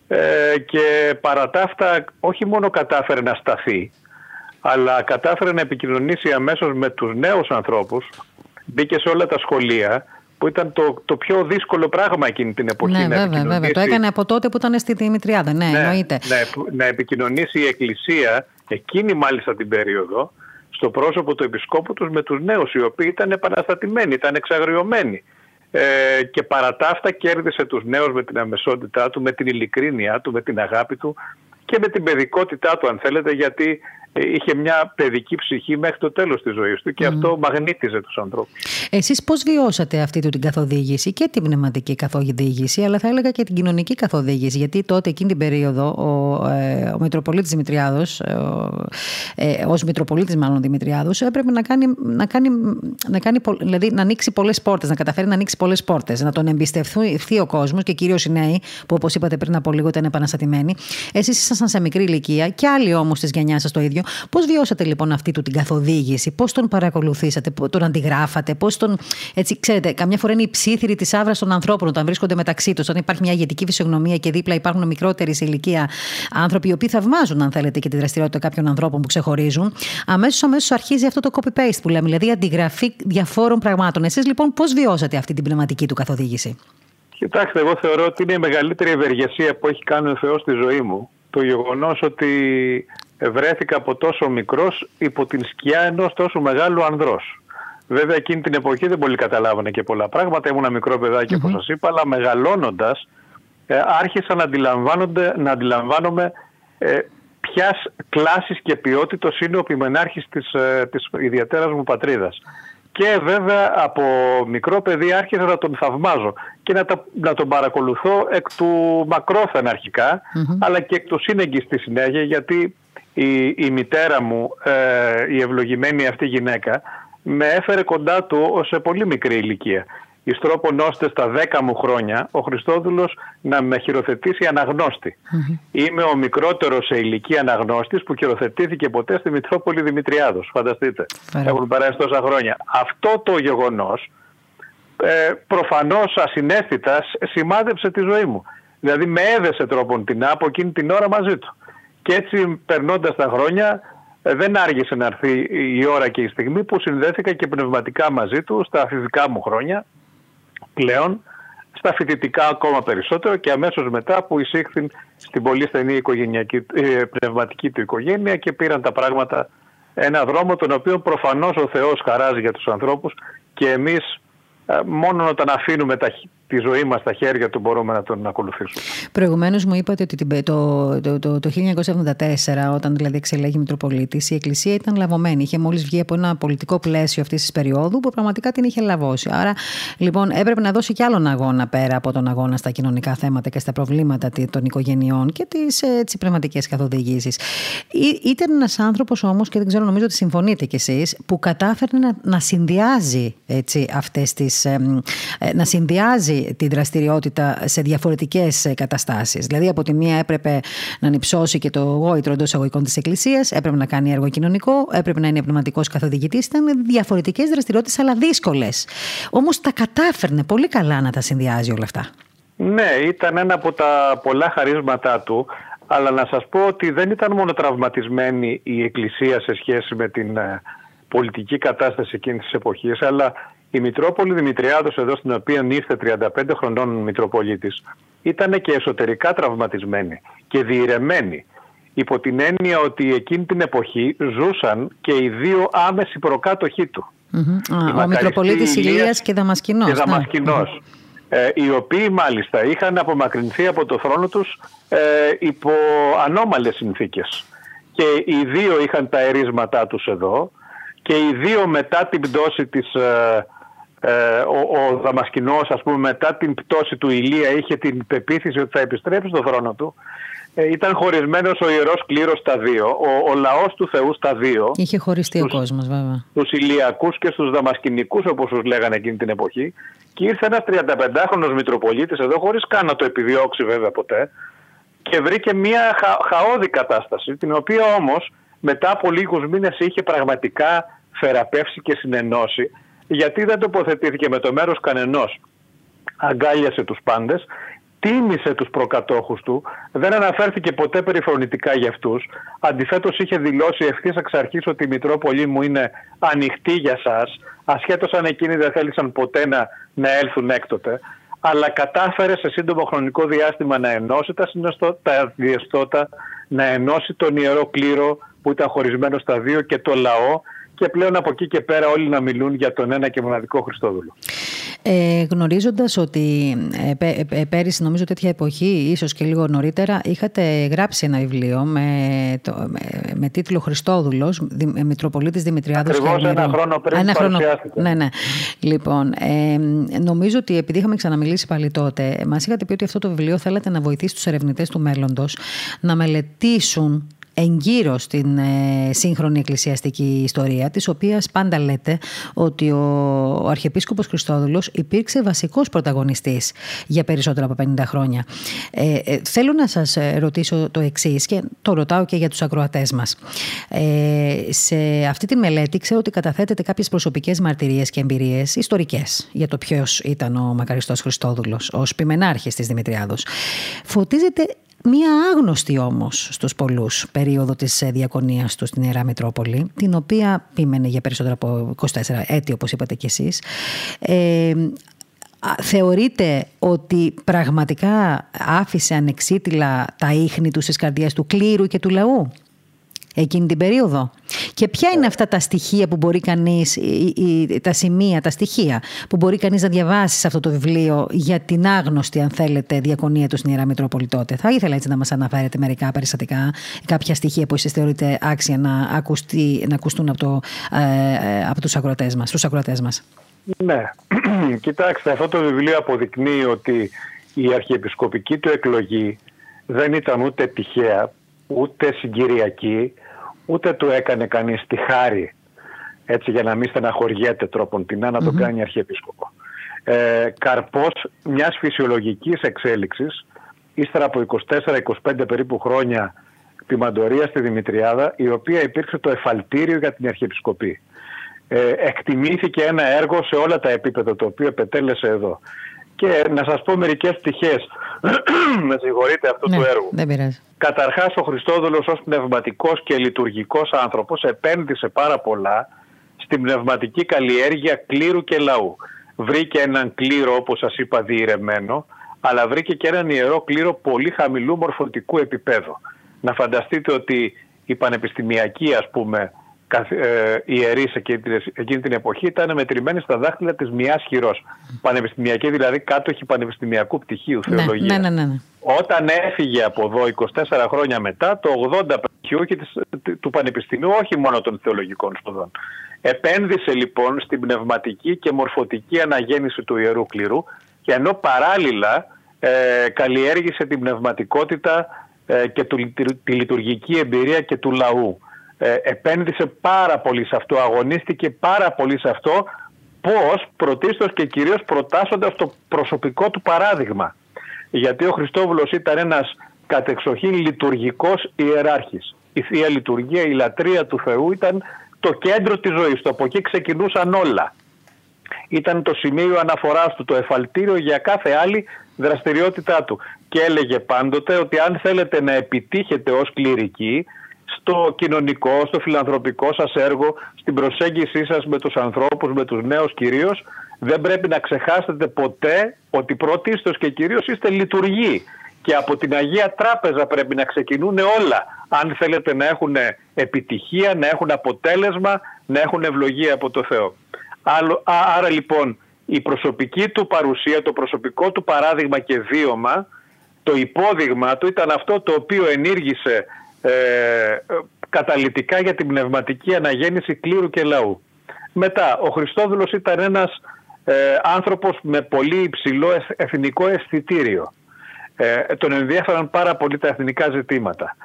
ε, και παρά τα αυτά όχι μόνο κατάφερε να σταθεί αλλά κατάφερε να επικοινωνήσει αμέσως με τους νέους ανθρώπους μπήκε σε όλα τα σχολεία που ήταν το, το πιο δύσκολο πράγμα εκείνη την εποχή. Ναι, να βέβαια, βέβαια. Το έκανε από τότε που ήταν στη Δημητριάδα. Ναι, ναι, εννοείται. Ναι, να επικοινωνήσει η Εκκλησία εκείνη μάλιστα την περίοδο στο πρόσωπο του Επισκόπου τους με τους νέους οι οποίοι ήταν επαναστατημένοι, ήταν εξαγριωμένοι. Ε, και παρά τα αυτά κέρδισε τους νέους με την αμεσότητά του, με την ειλικρίνειά του, με την αγάπη του και με την παιδικότητά του αν θέλετε γιατί ε, είχε μια παιδική ψυχή μέχρι το τέλος της ζωής του και αυτό μαγνήτιζε τους ανθρώπους. Εσείς πώς βιώσατε αυτή του την καθοδήγηση και την πνευματική καθοδήγηση αλλά θα έλεγα και την κοινωνική καθοδήγηση γιατί τότε εκείνη την περίοδο ο ε, ο Μητροπολίτης Δημητριάδος, ε, ε, ως Μητροπολίτης μάλλον Δημητριάδος, έπρεπε να κάνει, να κάνει, να κάνει δηλαδή να ανοίξει πολλές πόρτες, να καταφέρει να ανοίξει πολλές πόρτες, να τον εμπιστευτεί ο κόσμος και κυρίως οι νέοι, που όπως είπατε πριν από λίγο ήταν επαναστατημένοι. Εσείς ήσασταν σε μικρή ηλικία και άλλοι όμως της γενιάς σας το ίδιο. Πώς βιώσατε λοιπόν αυτή του την καθοδήγηση, πώς τον παρακολουθήσατε, τον αντιγράφατε, πώς τον. Έτσι, ξέρετε, καμιά φορά είναι η ψήθυρη της άβρας των ανθρώπων όταν βρίσκονται μεταξύ τους, όταν υπάρχει μια ηγετική φυσιογνωμία και δίπλα υπάρχουν μικρότεροι σε ηλικία άνθρωποι, οι οποίοι θαυμάζουν, αν θέλετε, και τη δραστηριότητα κάποιων ανθρώπων που ξεχωρίζουν. Αμέσως αμέσως αρχίζει αυτό το copy-paste που λέμε, δηλαδή αντιγραφή διαφόρων πραγμάτων. Εσείς λοιπόν πώς βιώσατε αυτή την πνευματική του καθοδήγηση; Κοιτάξτε, εγώ θεωρώ ότι είναι η μεγαλύτερη ευεργεσία που έχει κάνει ο Θεός στη ζωή μου. Το γεγονός ότι βρέθηκα από τόσο μικρός υπό την σκιά ενός τόσο μεγάλου ανδρός. Βέβαια εκείνη την εποχή δεν πολύ καταλάβανε και πολλά πράγματα. Ήμουν ένα μικρό παιδάκι mm-hmm. όπως σας είπα, αλλά μεγαλώνοντας ε, άρχισα να, να αντιλαμβάνομαι ε, ποιας κλάσης και ποιότητα είναι ο πιμενάρχης της, ε, της ιδιαίτερας μου πατρίδας. Και βέβαια από μικρό παιδί άρχισα να τον θαυμάζω και να, να τον παρακολουθώ εκ του μακρόθεν αλλά και εκ του σύνεγγυ στη συνέχεια γιατί η, η μητέρα μου, ε, η ευλογημένη αυτή γυναίκα, με έφερε κοντά του σε πολύ μικρή ηλικία. Ιστρόπων ώστε στα δέκα μου χρόνια ο Χριστόδουλος να με χειροθετήσει Είμαι ο μικρότερος σε ηλικία αναγνώστης που χειροθετήθηκε ποτέ στη Μητρόπολη Δημητριάδος. Φανταστείτε. Έχουν περάσει τόσα χρόνια. Αυτό το γεγονός ε, προφανώς ασυναίσθητα σημάδεψε τη ζωή μου. Δηλαδή με έδεσε τρόπον την από εκείνη την ώρα μαζί του. Και έτσι περνώντας τα χρόνια ε, δεν άργησε να έρθει η ώρα και η στιγμή που συνδέθηκα και πνευματικά μαζί του στα φυσικά μου χρόνια πλέον, στα φοιτητικά ακόμα περισσότερο και αμέσως μετά που εισήχθη στην πολύ στενή οικογενειακή, ε, πνευματική του οικογένεια και πήραν τα πράγματα ένα δρόμο τον οποίο προφανώς ο Θεός χαράζει για τους ανθρώπους και εμείς ε, μόνο όταν αφήνουμε τα, τη ζωή μας στα χέρια του μπορούμε να τον ακολουθήσουμε. Προηγουμένως μου είπατε ότι το, το, το, το 1974 όταν δηλαδή εξελέγει Μητροπολίτης η Εκκλησία ήταν λαβωμένη. Είχε μόλις βγει από ένα πολιτικό πλαίσιο αυτής της περίοδου που πραγματικά την είχε λαβώσει. Άρα λοιπόν έπρεπε να δώσει κι άλλον αγώνα πέρα από τον αγώνα στα κοινωνικά θέματα και στα προβλήματα των οικογενειών και τις έτσι, πνευματικές καθοδηγήσεις. Ήταν ένας άνθρωπος όμως και δεν ξέρω νομίζω ότι συμφωνείτε κι εσείς που κατάφερε να, να συνδυάζει έτσι, αυτές τις, ε, να συνδυάζει την δραστηριότητα σε διαφορετικές καταστάσεις. Δηλαδή, από τη μία έπρεπε να ανυψώσει και το γόητρο εντός αγωγικών της Εκκλησίας, έπρεπε να κάνει έργο κοινωνικό, έπρεπε να είναι πνευματικός καθοδηγητής. Ήταν διαφορετικές δραστηριότητες, αλλά δύσκολες. Όμως τα κατάφερνε πολύ καλά να τα συνδυάζει όλα αυτά. Ναι, ήταν ένα από τα πολλά χαρίσματά του. Αλλά να σας πω ότι δεν ήταν μόνο τραυματισμένη η Εκκλησία σε σχέση με την ε, πολιτική κατάσταση εκείνης της εποχής, αλλά η Μητρόπολη Δημητριάδος εδώ στην οποία ήρθε 35 χρονών Μητροπολίτης ήταν και εσωτερικά τραυματισμένη και διηρεμένη υπό την έννοια ότι εκείνη την εποχή ζούσαν και οι δύο άμεσοι προκάτοχοί του. ο Μητροπολίτης Ηλίας και Δαμασκηνός. Και ναι. δαμασκηνος ε, οι οποίοι μάλιστα είχαν απομακρυνθεί από το θρόνο τους ε, υπό ανώμαλες συνθήκες. Και οι δύο είχαν τα ερίσματά τους εδώ και οι δύο μετά την πτώση της ε, ε, ο, ο Δαμασκηνός ας πούμε μετά την πτώση του Ηλία είχε την πεποίθηση ότι θα επιστρέψει στο θρόνο του. Ε, ήταν χωρισμένος ο Ιερός Κλήρος στα δύο ο, ο λαός του Θεού στα δύο. Είχε χωριστεί τους, ο κόσμος βέβαια. Στους Ηλιακούς και στους Δαμασκηνικούς όπως τους λέγανε εκείνη την εποχή. Και ήρθε ένας 35χρονος Μητροπολίτης εδώ χωρίς καν να το επιδιώξει βέβαια ποτέ. Και βρήκε μια χα, χαόδη κατάσταση την οποία όμως μετά από λίγους μήνες είχε πραγματικά θεραπεύσει και συνενώσει γιατί δεν τοποθετήθηκε με το μέρος κανενός. Αγκάλιασε τους πάντες, τίμησε τους προκατόχους του, δεν αναφέρθηκε ποτέ περιφρονητικά για αυτούς. Αντιθέτως είχε δηλώσει ευθύς εξ αρχής ότι η Μητρόπολη μου είναι ανοιχτή για σας, ασχέτως αν εκείνοι δεν θέλησαν ποτέ να, να έλθουν έκτοτε. Αλλά κατάφερε σε σύντομο χρονικό διάστημα να ενώσει τα, τα να ενώσει τον Ιερό Κλήρο που ήταν χωρισμένο στα δύο και το λαό και πλέον από εκεί και πέρα όλοι να μιλούν για τον ένα και μοναδικό Χριστόδουλο. Ε, γνωρίζοντας ότι ε, ε, πέρυσι νομίζω τέτοια εποχή, ίσως και λίγο νωρίτερα, είχατε γράψει ένα βιβλίο με, το, με, με τίτλο Χριστόδουλος, Δη, Μητροπολίτης Δημητριάδος Ακριβώς ένα χρόνο πριν ένα χρόνο, Ναι, ναι. Λοιπόν, ε, νομίζω ότι επειδή είχαμε ξαναμιλήσει πάλι τότε, μας είχατε πει ότι αυτό το βιβλίο θέλετε να βοηθήσει τους ερευνητές του μέλλοντος να μελετήσουν εγκύρω στην ε, σύγχρονη εκκλησιαστική ιστορία, της οποίας πάντα λέτε ότι ο, ο Αρχιεπίσκοπος Χριστόδουλος υπήρξε βασικός πρωταγωνιστής για περισσότερα από 50 χρόνια. Ε, ε, θέλω να σας ρωτήσω το εξής και το ρωτάω και για τους ακροατές μας. Ε, σε αυτή τη μελέτη ξέρω ότι καταθέτετε κάποιες προσωπικές μαρτυρίες και εμπειρίες ιστορικές για το ποιος ήταν ο Μακαριστός Χριστόδουλος ως πιμενάρχης της Δημητριάδος. Φωτίζεται Μία άγνωστη όμως στους πολλούς περίοδο της ε, διακονίας τους στην Ιερά Μητρόπολη, την οποία πήμενε για περισσότερα από 24 έτη όπως είπατε κι εσείς, ε, θεωρείτε ότι πραγματικά άφησε ανεξίτηλα τα ίχνη τους στις καρδιές του κλήρου και του λαού; Εκείνη την περίοδο. Και ποια είναι αυτά τα στοιχεία που μπορεί κανείς, τα σημεία, τα στοιχεία που μπορεί κανείς να διαβάσει σε αυτό το βιβλίο για την άγνωστη, αν θέλετε, διακονία του στην Ιερά Μητρόπολη τότε; Θα ήθελα έτσι να μας αναφέρετε μερικά περιστατικά, κάποια στοιχεία που εσείς θεωρείτε άξια να, ακουστεί, να ακουστούν από, το, ε, από τους ακροατές μας, τους ακροατές μας. Ναι, [clears throat] κοιτάξτε, αυτό το βιβλίο αποδεικνύει ότι η αρχιεπισκοπική του εκλογή δεν ήταν ούτε τυχαία, ούτε συγκυριακή, ούτε του έκανε κανείς τη χάρη έτσι για να μην στεναχωριέται τρόπον την να το κάνει αρχιεπίσκοπο. Ε, καρπός μιας φυσιολογικής εξέλιξης ύστερα από 24-25 περίπου χρόνια ποιμαντορία στη Δημητριάδα η οποία υπήρξε το εφαλτήριο για την αρχιεπισκοπή. Ε, εκτιμήθηκε ένα έργο σε όλα τα επίπεδα το οποίο επετέλεσε εδώ. Και να σας πω μερικές πτυχές, με συγχωρείτε αυτού ναι, του έργου. Δεν πειράζει. Καταρχάς ο Χριστόδουλος ως πνευματικός και λειτουργικός άνθρωπος επένδυσε πάρα πολλά στην πνευματική καλλιέργεια κλήρου και λαού. Βρήκε έναν κλήρο όπως σας είπα διηρεμένο, αλλά βρήκε και έναν ιερό κλήρο πολύ χαμηλού μορφωτικού επίπεδου. Να φανταστείτε ότι η πανεπιστημιακή ας πούμε ε, ιερείς εκείνη την εποχή ήταν μετρημένοι στα δάχτυλα της μιας χειρός. Πανεπιστημιακή δηλαδή κάτοχη πανεπιστημιακού πτυχίου ναι, θεολογία. Ναι, ναι, ναι, Όταν έφυγε από εδώ 24 χρόνια μετά, το 80 πτυχιούχοι του Πανεπιστημίου, όχι μόνο των θεολογικών σπουδών. Επένδυσε λοιπόν στην πνευματική και μορφωτική αναγέννηση του Ιερού Κληρού και ενώ παράλληλα ε, καλλιέργησε την πνευματικότητα ε, και τη λειτουργική εμπειρία και του λαού ε, επένδυσε πάρα πολύ σε αυτό, αγωνίστηκε πάρα πολύ σε αυτό, πώς πρωτίστως και κυρίως προτάσσοντας το προσωπικό του παράδειγμα. Γιατί ο Χριστόβουλος ήταν ένας κατεξοχήν λειτουργικός ιεράρχης. Η Θεία Λειτουργία, η λατρεία του Θεού ήταν το κέντρο της ζωής του. Από εκεί ξεκινούσαν όλα. Ήταν το σημείο αναφοράς του, το εφαλτήριο για κάθε άλλη δραστηριότητά του. Και έλεγε πάντοτε ότι αν θέλετε να επιτύχετε ως κληρικοί στο κοινωνικό, στο φιλανθρωπικό σας έργο, στην προσέγγισή σας με τους ανθρώπους, με τους νέους κυρίως, δεν πρέπει να ξεχάσετε ποτέ ότι πρωτίστως και κυρίως είστε λειτουργοί και από την Αγία Τράπεζα πρέπει να ξεκινούν όλα αν θέλετε να έχουν επιτυχία, να έχουν αποτέλεσμα, να έχουν ευλογία από το Θεό. Άρα λοιπόν η προσωπική του παρουσία, το προσωπικό του παράδειγμα και βίωμα, το υπόδειγμα του ήταν αυτό το οποίο ενήργησε ε, καταλητικά για την πνευματική αναγέννηση κλήρου και λαού. Μετά, ο Χριστόδουλος ήταν ένας ε, άνθρωπος με πολύ υψηλό εθνικό αισθητήριο. Ε, τον ενδιαφέραν πάρα πολύ τα εθνικά ζητήματα.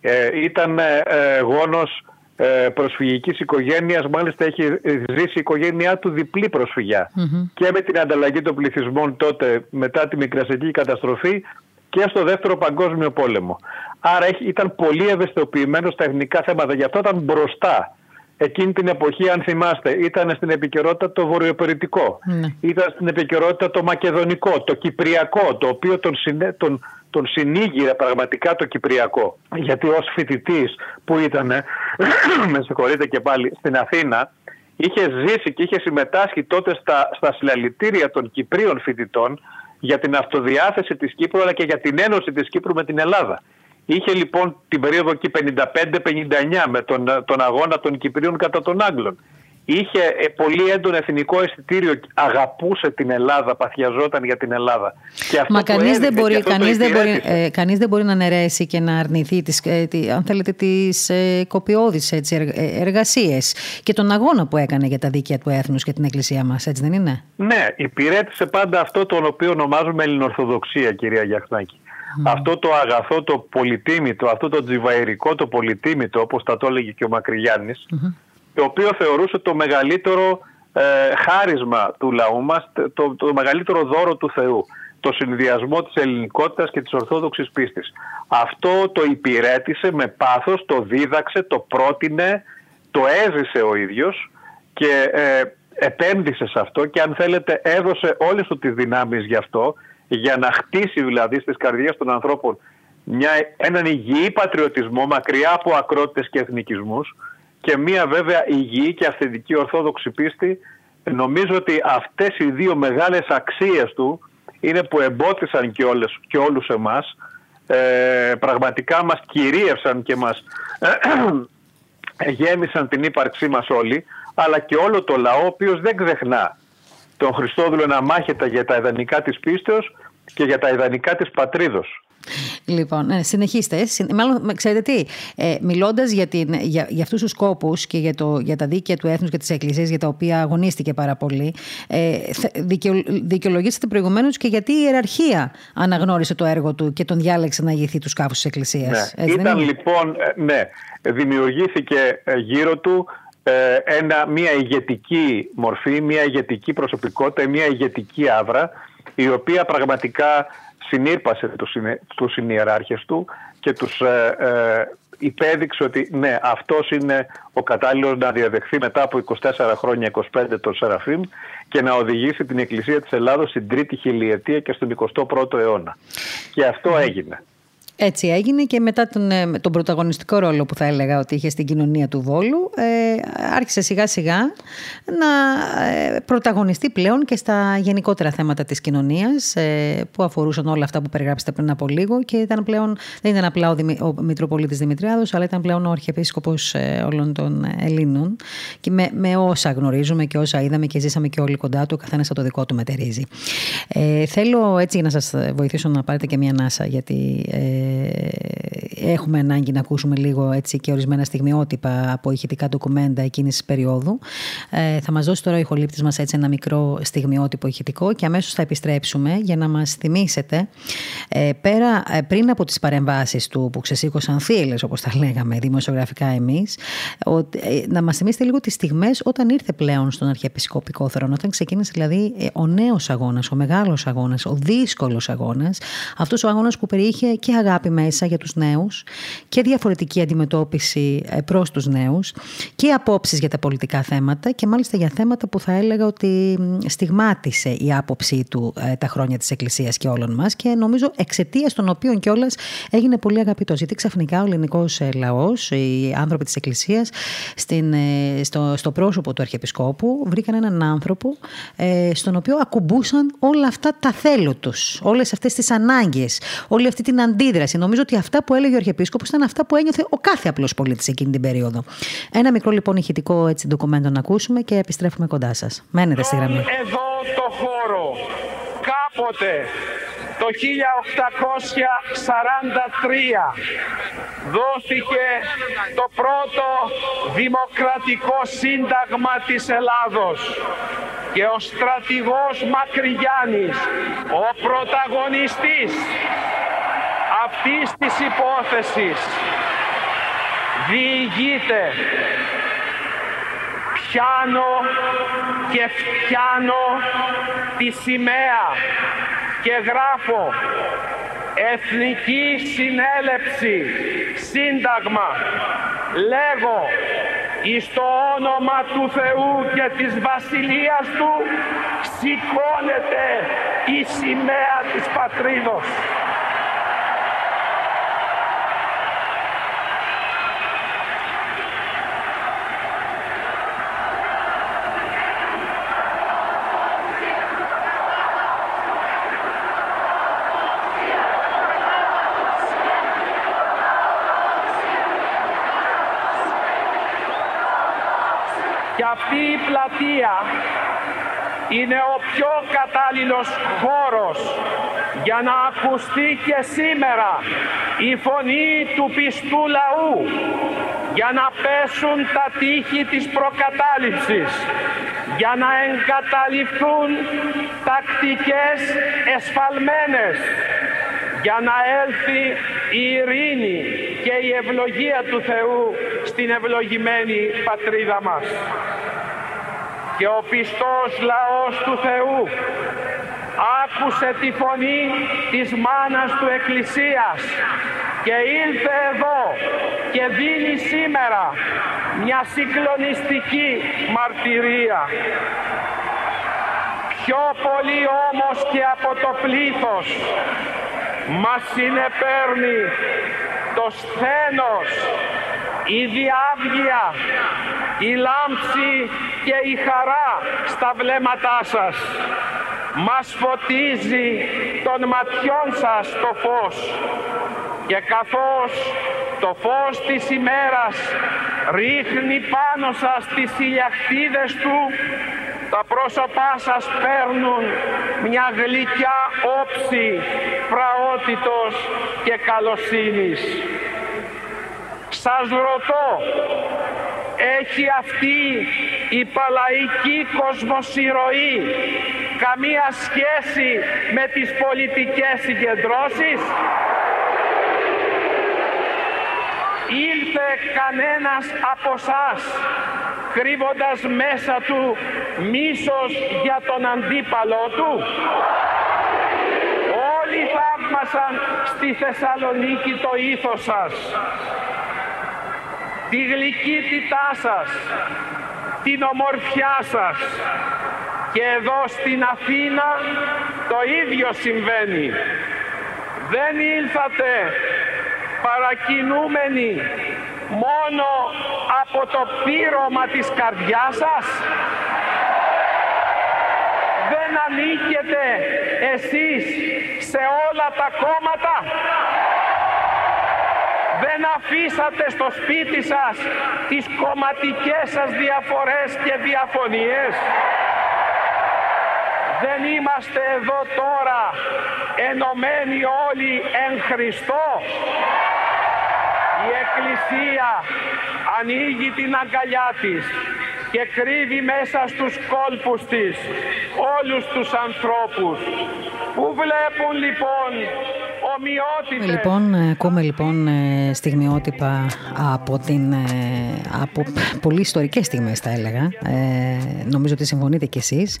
Ε, ήταν ε, γόνος ε, προσφυγικής οικογένειας, μάλιστα έχει ζήσει η οικογένειά του διπλή Και με την ανταλλαγή των πληθυσμών τότε μετά τη μικρασιακή καταστροφή και στο δεύτερο παγκόσμιο πόλεμο. Άρα ήταν πολύ ευαισθητοποιημένο στα εθνικά θέματα. Γι' αυτό ήταν μπροστά. Εκείνη την εποχή, αν θυμάστε, ήταν στην επικαιρότητα το βορειοπεριτικό. Ναι. Ήταν στην επικαιρότητα το μακεδονικό, το κυπριακό, το οποίο τον, συνέ, τον, τον συνήγηρε πραγματικά το κυπριακό. Γιατί ως φοιτητής που ήταν, [clears throat] με συγχωρείτε και πάλι, στην Αθήνα, είχε ζήσει και είχε συμμετάσχει τότε στα, στα συλλαλητήρια των Κυπρίων φοιτητών για την αυτοδιάθεση της Κύπρου αλλά και για την ένωση της Κύπρου με την Ελλάδα. Είχε λοιπόν την περίοδο εκεί 55-59 με τον, τον αγώνα των Κυπρίων κατά των Άγγλων είχε ε, πολύ έντονο εθνικό αισθητήριο, αγαπούσε την Ελλάδα, παθιαζόταν για την Ελλάδα. Και αυτό Μα κανείς, δεν μπορεί, κανείς, δεν μπορεί, ε, κανείς δεν μπορεί να αναιρέσει και να αρνηθεί τις, ε, τι, αν θέλετε τις ε, κοπιώδεις έτσι, ε, εργασίες και τον αγώνα που έκανε για τα δίκαια του έθνους και την εκκλησία μας, έτσι δεν είναι; Ναι, υπηρέτησε πάντα αυτό το οποίο ονομάζουμε Ελληνορθοδοξία κυρία Γιαχνάκη. Αυτό το αγαθό, το πολυτίμητο, αυτό το τζιβαϊρικό, το πολυτίμητο, όπως τα το έλεγε και ο μακρυγιαννης το οποίο θεωρούσε το μεγαλύτερο ε, χάρισμα του λαού μας, το, το μεγαλύτερο δώρο του Θεού το συνδυασμό της ελληνικότητας και της ορθόδοξης πίστης. Αυτό το υπηρέτησε με πάθος, το δίδαξε, το πρότεινε, το έζησε ο ίδιος και ε, επένδυσε σε αυτό και αν θέλετε έδωσε όλες του τις δυνάμεις γι' αυτό για να χτίσει δηλαδή στις καρδιές των ανθρώπων μια, έναν υγιή πατριωτισμό μακριά από ακρότητες και εθνικισμούς και μία βέβαια υγιή και αυθεντική ορθόδοξη πίστη. Νομίζω ότι αυτές οι δύο μεγάλες αξίες του είναι που εμπότισαν και, όλες, και όλους εμάς. Ε, πραγματικά μας κυρίευσαν και μας ε, [clears throat] γέμισαν την ύπαρξή μας όλοι, αλλά και όλο το λαό, ο οποίος δεν ξεχνά τον Χριστόδουλο να μάχεται για τα ιδανικά της πίστεως και για τα ιδανικά της πατρίδος. Λοιπόν, ε, συνεχίστε. Μάλλον, ξέρετε τι, ε, μιλώντας για, για, για αυτούς τους σκόπου και για, το, για τα δίκαια του έθνους και τη Εκκλησία, για τα οποία αγωνίστηκε πάρα πολύ, ε, δικαιο, δικαιολογήσατε προηγουμένως και γιατί η ιεραρχία αναγνώρισε το έργο του και τον διάλεξε να ηγηθεί τους σκάφου της Εκκλησίας. Ναι. Ήταν λοιπόν, ε, ναι, δημιουργήθηκε ε, γύρω του ένα, μια ηγετική μορφή, μια ηγετική προσωπικότητα, μια ηγετική άβρα η οποία πραγματικά συνήρπασε τους, τους συνειεράρχες του και τους ε, ε, υπέδειξε ότι ναι αυτός είναι ο κατάλληλος να διαδεχθεί μετά από 24 χρόνια 25 τον Σεραφείμ και να οδηγήσει την Εκκλησία της Ελλάδος στην τρίτη χιλιετία και στον 21ο αιώνα. Και αυτό έγινε. Έτσι έγινε και μετά τον, ε, τον πρωταγωνιστικό ρόλο που θα έλεγα ότι είχε στην κοινωνία του Βόλου ε, άρχισε σιγά σιγά να ε, πρωταγωνιστεί πλέον και στα γενικότερα θέματα της κοινωνίας ε, που αφορούσαν όλα αυτά που περιγράψετε πριν από λίγο και ήταν πλέον, δεν ήταν απλά ο, Δημη, ο Μητροπολίτης Δημητριάδος αλλά ήταν πλέον ο Αρχιεπίσκοπος όλων των Ελλήνων και με, με όσα γνωρίζουμε και όσα είδαμε και ζήσαμε και όλοι κοντά του, ο καθένας το δικό του μετερίζει. Ε, θέλω έτσι να σας βοηθήσω να πάρετε και μια ανάσα γιατί έχουμε ανάγκη να ακούσουμε λίγο έτσι και ορισμένα στιγμιότυπα από ηχητικά ντοκουμέντα εκείνης της περίοδου. Ε, θα μας δώσει τώρα ο ηχολήπτης μας έτσι ένα μικρό στιγμιότυπο ηχητικό και αμέσως θα επιστρέψουμε για να μας θυμίσετε ε, πέρα ε, πριν από τις παρεμβάσεις του που ξεσήκωσαν θύελες όπως τα λέγαμε δημοσιογραφικά εμείς ε, να μας θυμίσετε λίγο τις στιγμές όταν ήρθε πλέον στον Αρχιεπισκοπικό Θρόνο όταν ξεκίνησε δηλαδή ε, ο νέος αγώνας, ο μεγάλος αγώνας, ο δύσκολος αγώνας. Αυτός ο αγώνας που περιείχε και αγάπη αγάπη μέσα για τους νέους και διαφορετική αντιμετώπιση ε, προς τους νέους και απόψεις για τα πολιτικά θέματα και μάλιστα για θέματα που θα έλεγα ότι στιγμάτισε η άποψή του ε, τα χρόνια της Εκκλησίας και όλων μας και νομίζω εξαιτίας των οποίων κιόλας έγινε πολύ αγαπητός. Γιατί ξαφνικά ο ελληνικός ε, λαός, οι άνθρωποι της Εκκλησίας στην, στο, στο πρόσωπο του Αρχιεπισκόπου βρήκαν έναν άνθρωπο στον οποίο ακουμπούσαν όλα αυτά τα θέλω τους, όλες αυτές τις ανάγκες, όλη αυτή την αντίδραση Νομίζω ότι αυτά που έλεγε ο Αρχιεπίσκοπος ήταν αυτά που ένιωθε ο κάθε απλός πολίτης εκείνη την περίοδο. Ένα μικρό λοιπόν ηχητικό έτσι ντοκουμέντο να ακούσουμε και επιστρέφουμε κοντά σας. Μένετε στη γραμμή. Εδώ το χώρο κάποτε το 1843 δόθηκε το πρώτο δημοκρατικό σύνταγμα της Ελλάδος και ο στρατηγός Μακρυγιάννης, ο πρωταγωνιστής αυτής της υπόθεσης διηγείται πιάνω και φτιάνω τη σημαία και γράφω Εθνική Συνέλευση Σύνταγμα λέγω εις το όνομα του Θεού και της Βασιλείας Του σηκώνεται η σημαία της πατρίδος. Αυτή η πλατεία είναι ο πιο κατάλληλος χώρος για να ακουστεί και σήμερα η φωνή του πιστού λαού για να πέσουν τα τείχη της προκατάληψης για να εγκαταλειφθούν τακτικές εσφαλμένες για να έλθει η ειρήνη και η ευλογία του Θεού στην ευλογημένη πατρίδα μας. Και ο πιστός λαός του Θεού άκουσε τη φωνή της μάνας του Εκκλησίας και ήλθε εδώ και δίνει σήμερα μια συγκλονιστική μαρτυρία. Πιο πολύ όμως και από το πλήθος μας συνεπέρνει το σθένος, η διάβγεια, η λάμψη και η χαρά στα βλέμματά σας. Μας φωτίζει των ματιών σας το φως και καθώς το φως της ημέρας ρίχνει πάνω σας τις ηλιακτίδες του τα πρόσωπά σας παίρνουν μια γλυκιά όψη φραότητος και καλοσύνης. Σας ρωτώ, έχει αυτή η παλαϊκή κοσμοσυρωή καμία σχέση με τις πολιτικές συγκεντρώσεις; Ήλθε κανένας από σας κρύβοντας μέσα του μίσος για τον αντίπαλό του; Όλοι θαύμασαν στη Θεσσαλονίκη το ήθος σας, τη γλυκύτητά σας, την ομορφιά σας και εδώ στην Αθήνα το ίδιο συμβαίνει. Δεν ήλθατε παρακινούμενοι μόνο από το πείρωμα της καρδιάς σας. Δεν ανήκετε εσείς σε όλα τα κόμματα. Δεν αφήσατε στο σπίτι σας τις κομματικές σας διαφορές και διαφωνίες. Δεν είμαστε εδώ τώρα ενωμένοι όλοι εν Χριστώ. Η Εκκλησία ανοίγει την αγκαλιά της και κρύβει μέσα στους κόλπους της όλους τους ανθρώπους. Πού βλέπουν λοιπόν ομοιότητες. Λοιπόν, ακούμε λοιπόν ε, στιγμιότυπα από, την, ε, από πολύ ιστορικές στιγμές θα έλεγα. Ε, νομίζω ότι συμφωνείτε κι εσείς.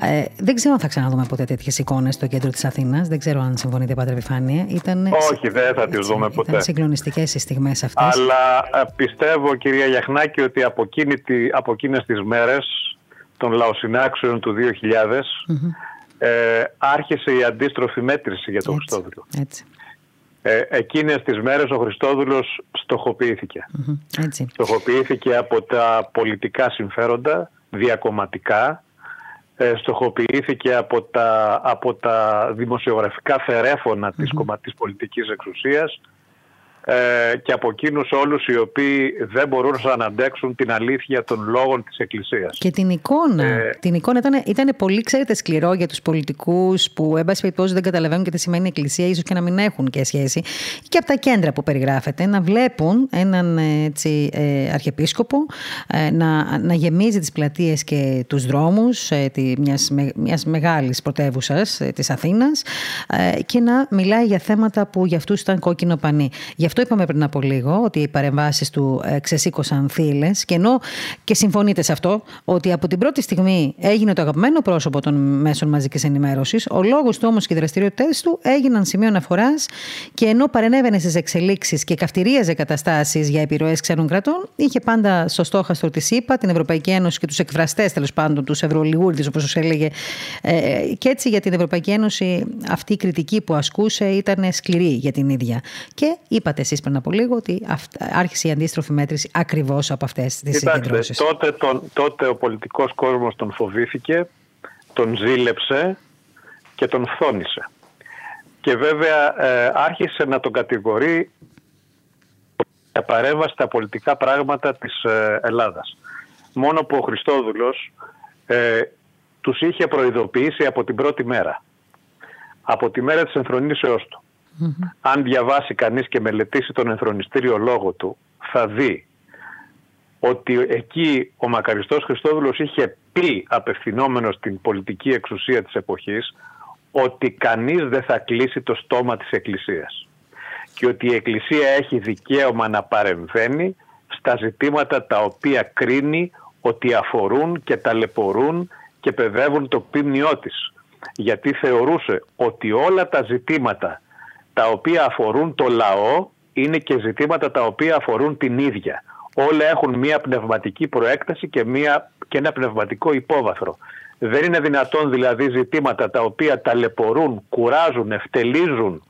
Ε, δεν ξέρω αν θα ξαναδούμε ποτέ τέτοιες εικόνες στο κέντρο της Αθήνας. Δεν ξέρω αν συμφωνείτε Πάτερ Επιφάνεια. Ήταν, Όχι, δεν θα τις δούμε ποτέ. Ήταν συγκλονιστικές οι στιγμές αυτές. Αλλά πιστεύω κυρία Γιαχνάκη ότι από, εκείνη, από εκείνες τις μέρες των λαοσυνάξεων του 2000 ε, άρχισε η αντίστροφη μέτρηση για τον Χριστόδουλο. Έτσι. Ε, εκείνες τις μέρες ο Χριστόδουλος στοχοποιήθηκε. Στοχοποιήθηκε από τα πολιτικά συμφέροντα, διακομματικά, ε, στοχοποιήθηκε από τα, από τα δημοσιογραφικά φερέφωνα mm-hmm. της, κομματικής πολιτικής εξουσίας ε, και από εκείνους όλους οι οποίοι δεν μπορούν να αντέξουν την αλήθεια των λόγων της Εκκλησίας. Και την εικόνα. Ε, την εικόνα ήταν, ήταν πολύ, ξέρετε, σκληρό για τους πολιτικούς που, εν πάση περιπτώσει, δεν καταλαβαίνουν και τι σημαίνει Εκκλησία, ίσως και να μην έχουν και σχέση. Και από τα κέντρα που περιγράφεται, να βλέπουν έναν έτσι, ε, αρχιεπίσκοπο ε, να, να γεμίζει τις πλατείες και τους δρόμους ε, τη, μιας, με, μιας μεγάλης πρωτεύουσας ε, της Αθήνας ε, και να μιλάει για θέματα που για αυτούς ήταν κόκκινο πανί αυτό είπαμε πριν από λίγο, ότι οι παρεμβάσεις του ε, ξεσήκωσαν θύλες. Και ενώ και συμφωνείτε σε αυτό, ότι από την πρώτη στιγμή έγινε το αγαπημένο πρόσωπο των μέσων μαζικής ενημέρωσης, ο λόγος του όμως και οι δραστηριότητέ του έγιναν σημείο αναφορά και ενώ παρενέβαινε στις εξελίξεις και καυτηρίαζε καταστάσεις για επιρροές ξένων κρατών, είχε πάντα στο στόχαστρο της ΗΠΑ, την Ευρωπαϊκή Ένωση και τους εκφραστές τέλος πάντων, τους Ευρωλιγούρδη, όπως τους έλεγε. Ε, και έτσι για την Ευρωπαϊκή Ένωση αυτή η κριτική που ασκούσε ήταν σκληρή για την ίδια. Και είπατε εσείς πριν από λίγο ότι άρχισε η αντίστροφη μέτρηση ακριβώς από αυτές τις συγκεντρώσεις. Τότε, τότε ο πολιτικός κόσμος τον φοβήθηκε, τον ζήλεψε και τον φθόνησε. Και βέβαια ε, άρχισε να τον κατηγορεί για παρέμβαση στα πολιτικά πράγματα της ε, Ελλάδας. Μόνο που ο Χριστόδουλος ε, τους είχε προειδοποιήσει από την πρώτη μέρα. Από τη μέρα της ενθρονήσεώς του. Αν διαβάσει κανείς και μελετήσει τον ενθρονιστήριο λόγο του, θα δει ότι εκεί ο μακαριστός Χριστόδουλος είχε πει απευθυνόμενος στην πολιτική εξουσία της εποχής ότι κανείς δεν θα κλείσει το στόμα της Εκκλησίας και ότι η Εκκλησία έχει δικαίωμα να παρεμβαίνει στα ζητήματα τα οποία κρίνει ότι αφορούν και ταλαιπωρούν και παιδεύουν το πίμνιό της. Γιατί θεωρούσε ότι όλα τα ζητήματα τα οποία αφορούν το λαό είναι και ζητήματα τα οποία αφορούν την ίδια. Όλα έχουν μία πνευματική προέκταση και, μία, και ένα πνευματικό υπόβαθρο. Δεν είναι δυνατόν δηλαδή ζητήματα τα οποία ταλαιπωρούν, κουράζουν, ευτελίζουν,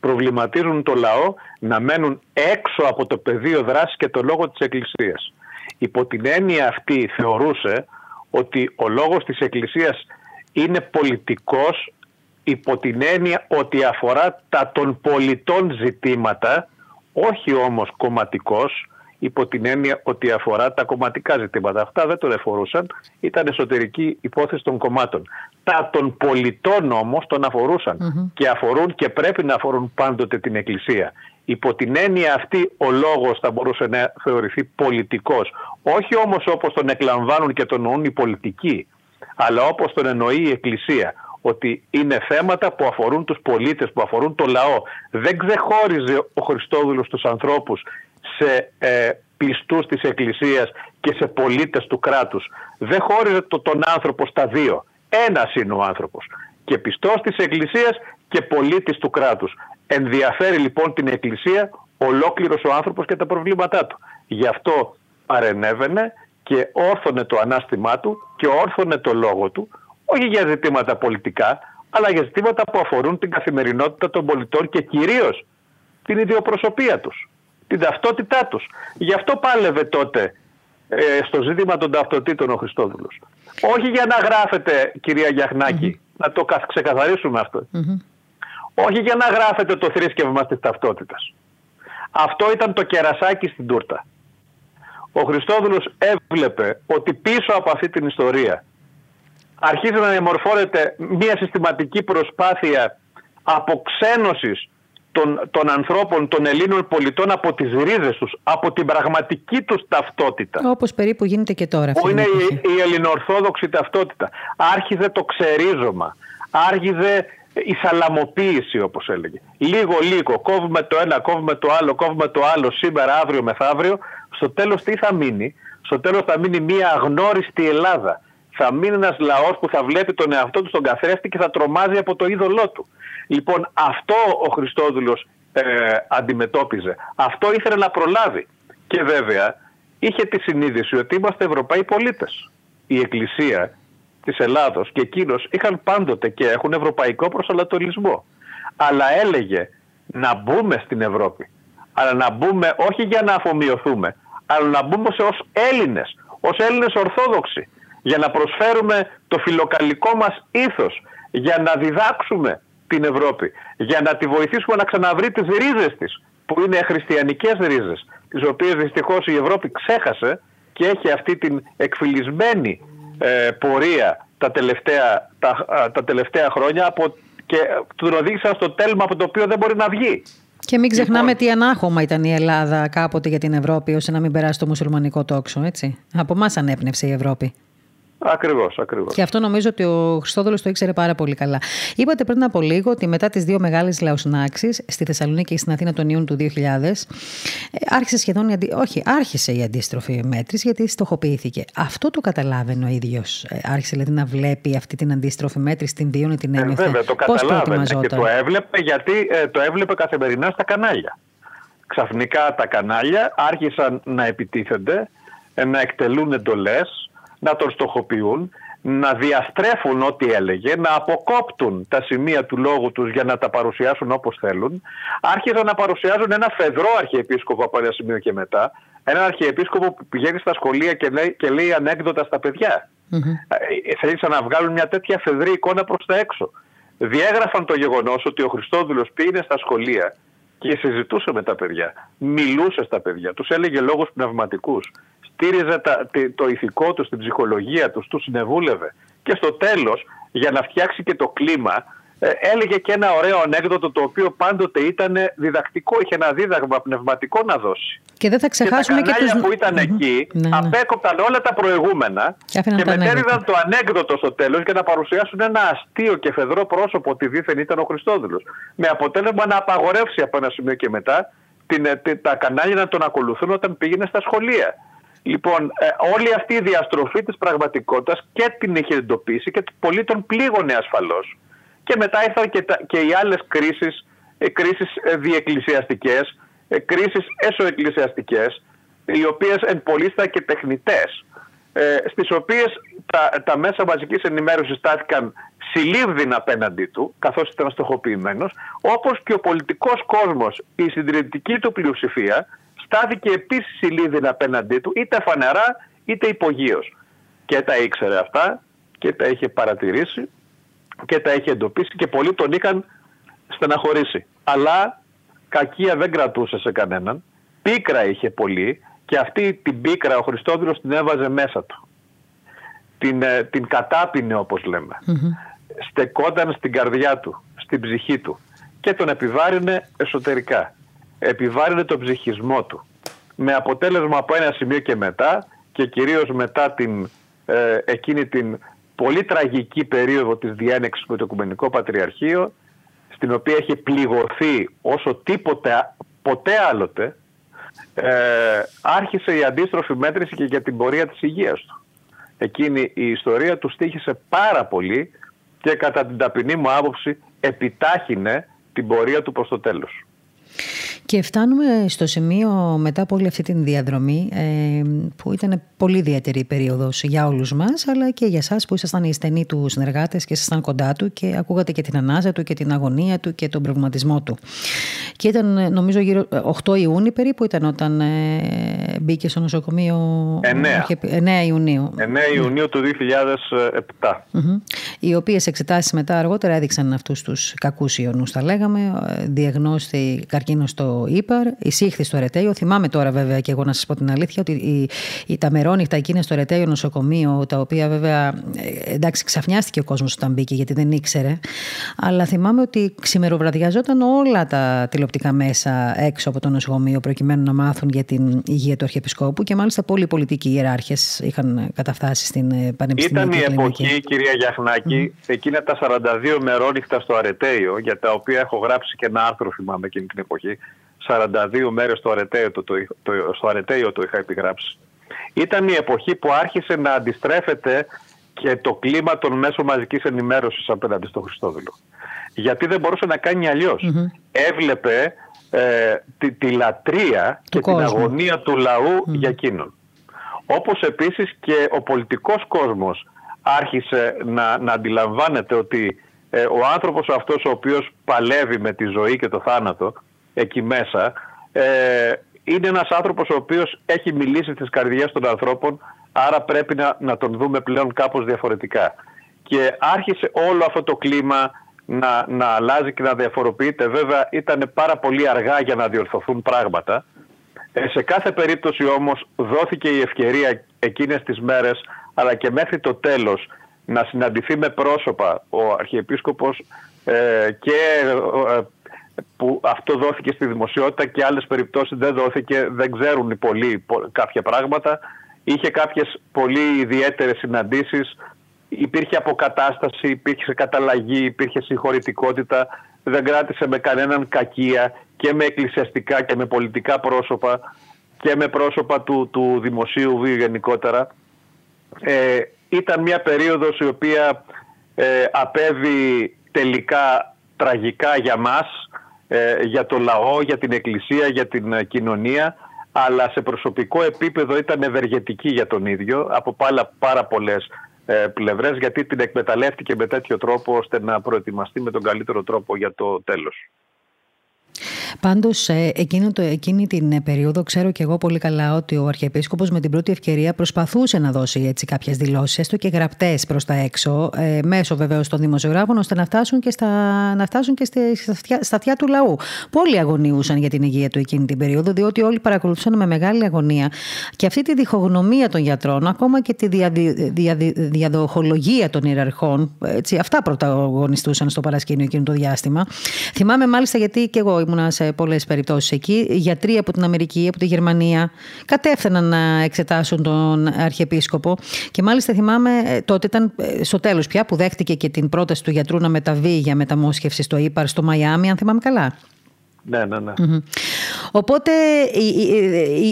προβληματίζουν το λαό να μένουν έξω από το πεδίο δράσης και το λόγο της Εκκλησίας. Υπό την έννοια αυτή θεωρούσε ότι ο λόγος της Εκκλησίας είναι πολιτικός υπό την έννοια ότι αφορά τα των πολιτών ζητήματα, όχι όμως κομματικός, υπό την έννοια ότι αφορά τα κομματικά ζητήματα. Αυτά δεν τον εφορούσαν, ήταν εσωτερική υπόθεση των κομμάτων. Τα των πολιτών όμως τον αφορουσαν και αφορούν και πρέπει να αφορούν πάντοτε την Εκκλησία. Υπό την έννοια αυτή ο λόγος θα μπορούσε να θεωρηθεί πολιτικός. Όχι όμως όπως τον εκλαμβάνουν και τον νοούν οι πολιτικοί, αλλά όπως τον εννοεί η Εκκλησία ότι είναι θέματα που αφορούν τους πολίτες, που αφορούν το λαό. Δεν ξεχώριζε ο Χριστόδουλος τους ανθρώπους σε ε, πιστούς της Εκκλησίας και σε πολίτες του κράτους. Δεν χώριζε το, τον άνθρωπο στα δύο. Ένας είναι ο άνθρωπος. Και πιστός της Εκκλησίας και πολίτης του κράτους. Ενδιαφέρει λοιπόν την Εκκλησία ολόκληρος ο άνθρωπος και τα προβλήματά του. Γι' αυτό παρενέβαινε και όρθωνε το ανάστημά του και όρθωνε το λόγο του, όχι για ζητήματα πολιτικά, αλλά για ζητήματα που αφορούν την καθημερινότητα των πολιτών και κυρίως την ιδιοπροσωπία τους την ταυτότητά τους. Γι' αυτό πάλευε τότε ε, στο ζήτημα των ταυτοτήτων ο Χριστόδουλος. Όχι για να γράφετε κυρία να το ξεκαθαρίσουμε Όχι για να γράφετε το θρήσκευμα της ταυτότητας. Αυτό ήταν το κερασάκι στην τούρτα. Ο Χριστόδουλος έβλεπε ότι πίσω από αυτή την ιστορία αρχίζει να διαμορφώνεται μια συστηματική προσπάθεια αποξένωσης των, των ανθρώπων, των Ελλήνων πολιτών από τις ρίζες τους, από την πραγματική τους ταυτότητα. Όπως περίπου γίνεται και τώρα. Που είναι η, η ελληνοορθόδοξη ταυτότητα. Άρχιζε το ξερίζωμα, άρχιζε η σαλαμοποίηση όπως έλεγε. Λίγο λίγο, κόβουμε το ένα, κόβουμε το άλλο, κόβουμε το άλλο σήμερα, αύριο, μεθαύριο. Στο τέλος τι θα μείνει, στο τέλος θα μείνει μια αγνώριστη Ελλάδα. Θα μείνει ένας λαός που θα βλέπει τον εαυτό του στον καθρέφτη και θα τρομάζει από το είδωλό του. Λοιπόν αυτό ο Χριστόδουλος ε, αντιμετώπιζε. Αυτό ήθελε να προλάβει. Και βέβαια είχε τη συνείδηση ότι είμαστε Ευρωπαίοι πολίτες. Η Εκκλησία της Ελλάδος και εκείνος είχαν πάντοτε και έχουν ευρωπαϊκό προσανατολισμό. Αλλά έλεγε να μπούμε στην Ευρώπη. Αλλά να μπούμε όχι για να αφομοιωθούμε, αλλά να μπούμε ως Έλληνες, ως Έλληνες Ορθόδοξοι, για να προσφέρουμε το φιλοκαλικό μας ήθος, για να διδάξουμε την Ευρώπη για να τη βοηθήσουμε να ξαναβρει τις ρίζες της που είναι χριστιανικές ρίζες τις οποίες δυστυχώς η Ευρώπη ξέχασε και έχει αυτή την εκφυλισμένη ε, πορεία τα τελευταία, τα, τα τελευταία χρόνια από, και τον οδήγησαν στο τέλμα από το οποίο δεν μπορεί να βγει. Και μην ξεχνάμε λοιπόν, τι ανάχωμα ήταν η Ελλάδα κάποτε για την Ευρώπη ώστε να μην περάσει το μουσουλμανικό τόξο, έτσι. Από εμάς ανέπνευσε η Ευρώπη. Ακριβώς, ακριβώς. Και αυτό νομίζω ότι ο Χριστόδουλος το ήξερε πάρα πολύ καλά. Είπατε πριν από λίγο ότι μετά τις δύο μεγάλες λαοσυνάξεις στη Θεσσαλονίκη και στην Αθήνα τον Ιούνιο του 2000, ε, άρχισε σχεδόν η αντι... Όχι, άρχισε η αντίστροφη μέτρηση γιατί στοχοποιήθηκε. Αυτό το καταλάβαινε ο ίδιος. Ε, άρχισε δηλαδή να βλέπει αυτή την αντίστροφη μέτρηση, την βίωνε, την ε, έμεθε. Ε, βέβαια, το καταλάβαινε και το έβλεπε γιατί ε, το έβλεπε καθημερινά στα κανάλια. Ξαφνικά τα κανάλια άρχισαν να επιτίθενται, να εκτελούν εντολές, να τον στοχοποιούν, να διαστρέφουν ό,τι έλεγε, να αποκόπτουν τα σημεία του λόγου τους για να τα παρουσιάσουν όπως θέλουν. Άρχισαν να παρουσιάζουν ένα φεδρό αρχιεπίσκοπο από ένα σημείο και μετά, ένα αρχιεπίσκοπο που πηγαίνει στα σχολεία και λέει, και λέει ανέκδοτα στα παιδιά. Mm-hmm. να βγάλουν μια τέτοια φεδρή εικόνα προς τα έξω. Διέγραφαν το γεγονός ότι ο Χριστόδουλος πήγαινε στα σχολεία και συζητούσε με τα παιδιά. Μιλούσε στα παιδιά. Τους έλεγε λόγους πνευματικούς στήριζε τα, το ηθικό του, την ψυχολογία του, του συνεβούλευε. Και στο τέλος, για να φτιάξει και το κλίμα, ε, έλεγε και ένα ωραίο ανέκδοτο το οποίο πάντοτε ήταν διδακτικό, είχε ένα δίδαγμα πνευματικό να δώσει. Και δεν θα ξεχάσουμε και, τα και τους... που ηταν εκεί ναι, ναι. απέκοπταν όλα τα προηγούμενα και, και μετέδιδαν το ανέκδοτο στο τέλος για να παρουσιάσουν ένα αστείο και φεδρό πρόσωπο ότι δίθεν ήταν ο Χριστόδουλος. Με αποτέλεσμα να απαγορεύσει από ένα σημείο και μετά την, ε, τα κανάλια να τον ακολουθούν όταν πήγαινε στα σχολεία. Λοιπόν, ε, όλη αυτή η διαστροφή της πραγματικότητας και την είχε εντοπίσει και πολύ τον πλήγωνε ασφαλώς. Και μετά ήρθαν και, τα, και οι άλλες κρίσεις, ε, κρίσεις ε, διεκκλησιαστικές, ε, κρίσεις εσωεκκλησιαστικές, οι οποίες εν και τεχνητές, ε, στις οποίες τα, τα μέσα μαζικής ενημέρωσης στάθηκαν συλλήβδιν απέναντί του, καθώς ήταν στοχοποιημένος, όπως και ο πολιτικός κόσμος, η συντηρητική του πλειοψηφία, στάθηκε επίσης συλλήβδιν απέναντί του, είτε φανερά είτε υπογείως. Και τα ήξερε αυτά και τα είχε παρατηρήσει και τα είχε εντοπίσει και πολλοί τον είχαν στεναχωρήσει. Αλλά κακία δεν κρατούσε σε κανέναν, πίκρα είχε πολύ και αυτή την πίκρα ο Χριστόδουλος την έβαζε μέσα του. Την, ε, την κατάπινε όπως Στεκόταν στην καρδιά του, στην ψυχή του και τον επιβάρυνε εσωτερικά. Επιβάρυνε τον ψυχισμό του. Με αποτέλεσμα από ένα σημείο και μετά και κυρίως μετά την, ε, εκείνη την πολύ τραγική περίοδο της διένεξης με το Οικουμενικό Πατριαρχείο στην οποία έχει πληγωθεί όσο τίποτε ποτέ άλλοτε ε, άρχισε η αντίστροφη μέτρηση και για την πορεία της υγείας του. Εκείνη η ιστορία του στήχησε πάρα πολύ και κατά την ταπεινή μου άποψη επιτάχυνε την πορεία του προς το τέλος. Και φτάνουμε στο σημείο μετά από όλη αυτή την διαδρομή ε, που ήταν πολύ ιδιαίτερη περίοδος για όλους μας αλλά και για εσάς που ήσασταν οι στενοί του συνεργάτες και ήσασταν κοντά του και ακούγατε και την ανάζα του και την αγωνία του και τον προβληματισμό του. Και ήταν νομίζω γύρω 8 Ιούνιου περίπου ήταν όταν ε, μπήκε στο νοσοκομείο 9, 9 Ιουνίου. 9 Ιουνίου του 2007. Οι οποίες εξετάσεις μετά αργότερα έδειξαν αυτούς τους κακούς ιονούς θα λέγαμε, ε, διαγνώστη καρκίνος στο ύπαρ, εισήχθη στο Ρετέιο. Θυμάμαι τώρα βέβαια και εγώ να σας πω την αλήθεια ότι η, η, τα μερόνυχτα εκείνη στο Ρετέιο νοσοκομείο, τα οποία βέβαια ε, εντάξει ξαφνιάστηκε ο κόσμος όταν μπήκε γιατί δεν ήξερε. Αλλά θυμάμαι ότι ξημεροβραδιαζόταν όλα τα τηλεοπτικά μέσα έξω από το νοσοκομείο προκειμένου να μάθουν για την υγεία του Αρχιεπισκόπου και μάλιστα πολλοί πολιτικοί ιεράρχες είχαν καταφτάσει στην ε, πανεπιστημιακή Ήταν η εποχή, κυρία Γιαχνάκη, mm. εκείνα τα 42 μερόνυχτα στο Αρετέιο, για τα οποία έχω γράψει και ένα άρθρο, θυμάμαι εκείνη την εποχή, 42 μέρες στο Αρετέιο το, το, το, στο Αρετέιο το είχα επιγράψει. Ήταν η εποχή που άρχισε να αντιστρέφεται και το κλίμα των μέσων μαζικής ενημέρωσης απέναντι στον Χριστόδουλο. Γιατί δεν μπορούσε να κάνει Έβλεπε ε, τη, τη λατρεία και την αγωνία του λαού για εκείνον. Όπως επίσης και ο πολιτικός κόσμος άρχισε να, να αντιλαμβάνεται ότι ε, ο άνθρωπος αυτός ο οποίος παλεύει με τη ζωή και το θάνατο εκεί μέσα, ε, είναι ένας άνθρωπος ο οποίος έχει μιλήσει στις καρδιές των ανθρώπων, άρα πρέπει να, να τον δούμε πλέον κάπως διαφορετικά. Και άρχισε όλο αυτό το κλίμα να, να αλλάζει και να διαφοροποιείται. Βέβαια ήταν πάρα πολύ αργά για να διορθωθούν πράγματα. Ε, σε κάθε περίπτωση όμως δόθηκε η ευκαιρία εκείνες τις μέρες αλλά και μέχρι το τέλος να συναντηθεί με πρόσωπα ο Αρχιεπίσκοπος ε, και ε, που αυτό δόθηκε στη δημοσιότητα και άλλες περιπτώσεις δεν δόθηκε, δεν ξέρουν οι πολλοί κάποια πράγματα. Είχε κάποιες πολύ ιδιαίτερες συναντήσεις, υπήρχε αποκατάσταση, υπήρχε καταλλαγή, υπήρχε συγχωρητικότητα, δεν κράτησε με κανέναν κακία και με εκκλησιαστικά και με πολιτικά πρόσωπα και με πρόσωπα του, του δημοσίου βίου γενικότερα. Ε, ήταν μια περίοδος η οποία ε, απέβη τελικά τραγικά για μας ε, για το λαό, για την εκκλησία, για την ε, κοινωνία αλλά σε προσωπικό επίπεδο ήταν ευεργετική για τον ίδιο από πάρα, πάρα πολλές ε, πλευρές γιατί την εκμεταλλεύτηκε με τέτοιο τρόπο ώστε να προετοιμαστεί με τον καλύτερο τρόπο για το τέλος. Πάντως, ε, εκείνη την ε, περίοδο ξέρω και εγώ πολύ καλά ότι ο Αρχιεπίσκοπος με την πρώτη ευκαιρία προσπαθούσε να δώσει έτσι κάποιες δηλώσεις, έστω και γραπτές προς τα έξω, ε, μέσω βεβαίως των δημοσιογράφων, ώστε να φτάσουν και, στα, να φτάσουν και στα, στα αυτιά του λαού. Πολλοί αγωνίουσαν για την υγεία του εκείνη την περίοδο, διότι όλοι παρακολουθούσαν με μεγάλη αγωνία και αυτή τη διχογνωμία των γιατρών, ακόμα και τη δια, δια, διαδοχολογία των ιεραρχών, έτσι, αυτά πρωταγωνιστούσαν στο παρασκήνιο εκείνο το διάστημα. Θυμάμαι μάλιστα γιατί και εγώ ήμουνα σε πολλές περιπτώσεις εκεί. Γιατροί από την Αμερική, από τη Γερμανία, κατέφθαναν να εξετάσουν τον Αρχιεπίσκοπο. Και μάλιστα θυμάμαι, ε, τότε ήταν ε, στο τέλος πια που δέχτηκε και την πρόταση του γιατρού να μεταβεί για μεταμόσχευση στο ύπαρ στο Μαϊάμι, αν θυμάμαι καλά. Ναι, ναι, ναι. Οπότε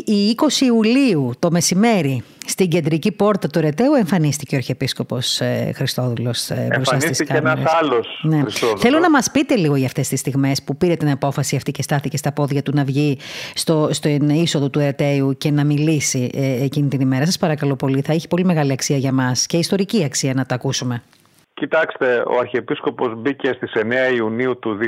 η 20 Ιουλίου το μεσημέρι στην κεντρική πόρτα του Ρετέου εμφανίστηκε ο Αρχιεπίσκοπος ε, Χριστόδουλος ε, μπροστά στις κάμερες. Εμφανίστηκε ένας άλλος ναι. Θέλω να μας πείτε λίγο για αυτές τις στιγμές που πήρε την απόφαση αυτή και στάθηκε στα πόδια του να βγει στο, στην είσοδο του Ρετέου και να μιλήσει ε, εκείνη την ημέρα. Σας παρακαλώ πολύ, θα έχει πολύ μεγάλη αξία για μας και ιστορική αξία να τα ακούσουμε. Κοιτάξτε, ο Αρχιεπίσκοπος μπήκε στις 9 Ιουνίου του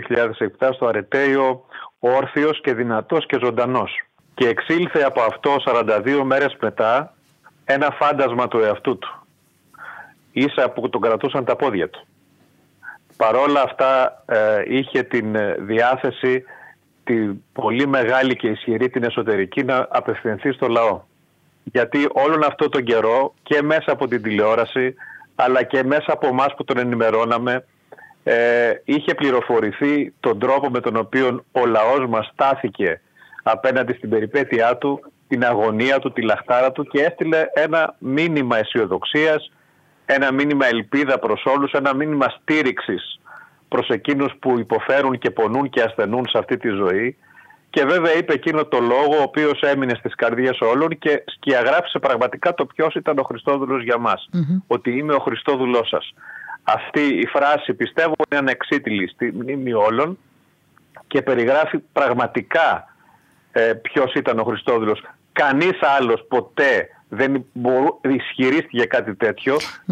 2007 στο Αρετέιο όρθιος και δυνατός και ζωντανός. Και εξήλθε από αυτό 42 μέρες μετά ένα φάντασμα του εαυτού του. Ίσα που τον κρατούσαν τα πόδια του. Παρόλα αυτά ε, είχε την ε, διάθεση τη πολύ μεγάλη και ισχυρή την εσωτερική να απευθυνθεί στο λαό. Γιατί όλον αυτό τον καιρό και μέσα από την τηλεόραση αλλά και μέσα από εμάς που τον ενημερώναμε ε, είχε πληροφορηθεί τον τρόπο με τον οποίο ο λαός μας στάθηκε απέναντι στην περιπέτειά του, την αγωνία του, τη λαχτάρα του και έστειλε ένα μήνυμα αισιοδοξίας, ένα μήνυμα ελπίδα προς όλους, ένα μήνυμα στήριξης προς εκείνους που υποφέρουν και πονούν και ασθενούν σε αυτή τη ζωή και βέβαια είπε εκείνο το λόγο ο οποίος έμεινε στις καρδιές όλων και σκιαγράφησε πραγματικά το ποιος ήταν ο Χριστόδουλος για μας. Ότι είμαι ο Χριστόδουλός σας. Αυτή η φράση πιστεύω είναι ανεξίτηλη στη μνήμη όλων και περιγράφει πραγματικά ε, ποιος ήταν ο Χριστόδουλος. Κανείς άλλος ποτέ δεν μπορού, ισχυρίστηκε κάτι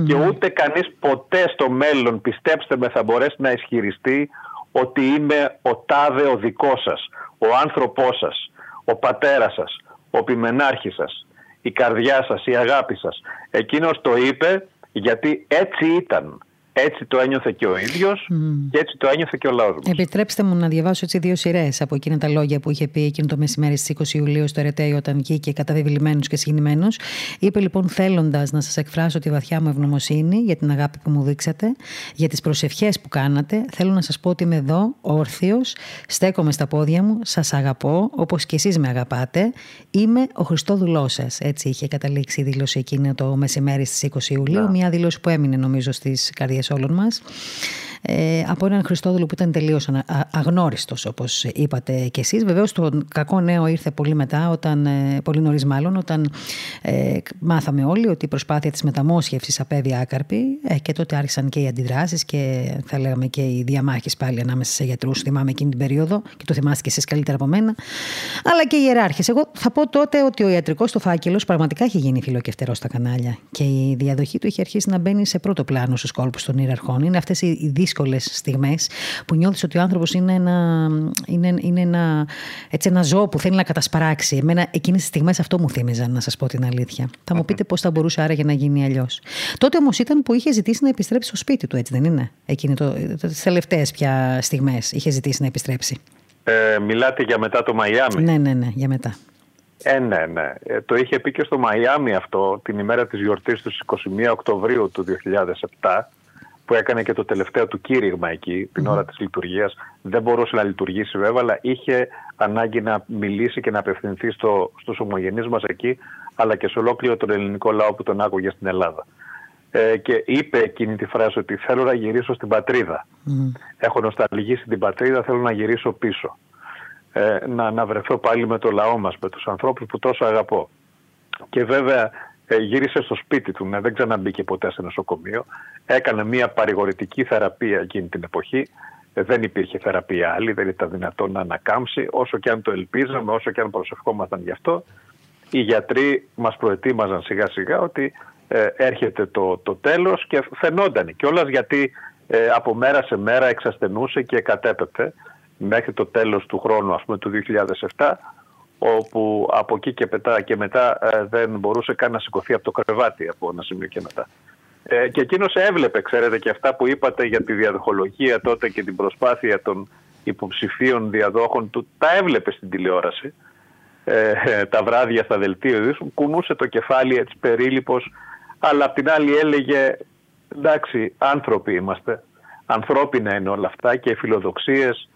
και ούτε κανείς ποτέ στο μέλλον, πιστέψτε με, θα μπορέσει να ισχυριστεί ότι είμαι ο τάδε ο δικός σας, ο άνθρωπός σας, ο πατέρας σας, ο πιμενάρχης σας, η καρδιά σας, η αγάπη σας. Εκείνος το είπε γιατί έτσι ήταν. Έτσι το ένιωθε και ο ίδιος και έτσι το ένιωθε και ο λαός μας. Επιτρέψτε μου να διαβάσω έτσι δύο σειρές από εκείνα τα λόγια που είχε πει εκείνο το μεσημέρι στις 20 Ιουλίου στο Ερετέι, όταν βγήκε καταβεβλημένο και συγκινημένος. Είπε λοιπόν, θέλοντας να σας εκφράσω τη βαθιά μου ευγνωμοσύνη για την αγάπη που μου δείξατε, για τις προσευχές που κάνατε, θέλω να σας πω ότι είμαι εδώ, όρθιος, στέκομαι στα πόδια μου, σας αγαπώ, όπως και εσείς με αγαπάτε. Είμαι ο Χριστόδουλός σας. Έτσι είχε καταλήξει η δήλωση εκείνη το μεσημέρι στις 20 Ιουλίου. Μια δήλωση που έμεινε νομίζω στις καρδιές όλων μας ε, από έναν Χριστόδουλο που ήταν τελείως αγνώριστος, όπως είπατε κι εσείς. Βεβαίως το κακό νέο ήρθε πολύ μετά, όταν, ε, πολύ νωρίς μάλλον, όταν ε, μάθαμε όλοι ότι η προσπάθεια της μεταμόσχευσης απέβη άκαρπη ε, και τότε άρχισαν και οι αντιδράσεις και θα λέγαμε και οι διαμάχες πάλι ανάμεσα σε γιατρούς. Θυμάμαι εκείνη την περίοδο και το θυμάστε και εσείς καλύτερα από μένα. Αλλά και οι ιεράρχες. Εγώ θα πω τότε ότι ο ιατρικός του φάκελος πραγματικά έχει γίνει φιλοκευτερός στα κανάλια και η διαδοχή του έχει αρχίσει να μπαίνει σε πρώτο πλάνο στους κόλπους των ιεραρχών. Είναι αυτές οι δύσκολες στιγμές που νιώθεις ότι ο άνθρωπος είναι ένα, είναι, είναι ένα, έτσι ένα ζώο που θέλει να κατασπαράξει. Εμένα εκείνες τις στιγμές αυτό μου θύμιζαν, να σας πω την αλήθεια. Θα μου πείτε πώς θα μπορούσε άραγε να γίνει αλλιώς. Τότε όμως ήταν που είχε ζητήσει να επιστρέψει στο σπίτι του, έτσι δεν είναι; Εκείνη το, τις τελευταίες πια στιγμές είχε ζητήσει να επιστρέψει. Ε, μιλάτε για μετά το Μαϊάμι; Ναι, ναι, ναι, για μετά. Ε, ναι, ναι. Ε, το είχε πει και στο Μαϊάμι αυτό την ημέρα της γιορτής του 21 Οκτωβρίου του 2007 που έκανε και το τελευταίο του κήρυγμα εκεί, την ώρα της λειτουργίας. Δεν μπορούσε να λειτουργήσει βέβαια, αλλά είχε ανάγκη να μιλήσει και να απευθυνθεί στο, στους ομογενείς μας εκεί, αλλά και σε ολόκληρο τον ελληνικό λαό που τον άκουγε στην Ελλάδα. Ε, και είπε εκείνη τη φράση ότι θέλω να γυρίσω στην πατρίδα. Mm. Έχω νοσταλγήσει την πατρίδα, θέλω να γυρίσω πίσω. Ε, να, να βρεθώ πάλι με το λαό μας, με τους ανθρώπους που τόσο αγαπώ. Και βέβαια ε, γύρισε στο σπίτι του, ναι, δεν ξαναμπήκε ποτέ σε νοσοκομείο. Έκανε μια παρηγορητική θεραπεία εκείνη την εποχή. Ε, δεν υπήρχε θεραπεία άλλη, δεν ήταν δυνατόν να ανακάμψει. Όσο και αν το ελπίζαμε, όσο και αν προσευχόμασταν γι' αυτό, οι γιατροί μας προετοίμαζαν σιγά σιγά ότι ε, έρχεται το, το τέλος και φαινόταν κιόλας γιατί από μέρα σε μέρα εξασθενούσε και κατέπεπτε. μέχρι το τέλος του χρόνου, ας πούμε του 2007, όπου από εκεί και μετά, και μετά ε, δεν μπορούσε καν να σηκωθεί από το κρεβάτι από ένα σημείο και μετά. Ε, και εκείνος έβλεπε, ξέρετε, και αυτά που είπατε για τη διαδοχολογία τότε και την προσπάθεια των υποψηφίων διαδόχων του, τα έβλεπε στην τηλεόραση. Ε, τα βράδια στα δελτία ειδήσεων, κουνούσε το κεφάλι έτσι περίληπος, αλλά απ' την άλλη έλεγε, εντάξει, άνθρωποι είμαστε, ανθρώπινα είναι όλα αυτά και οι φιλοδοξίες ε,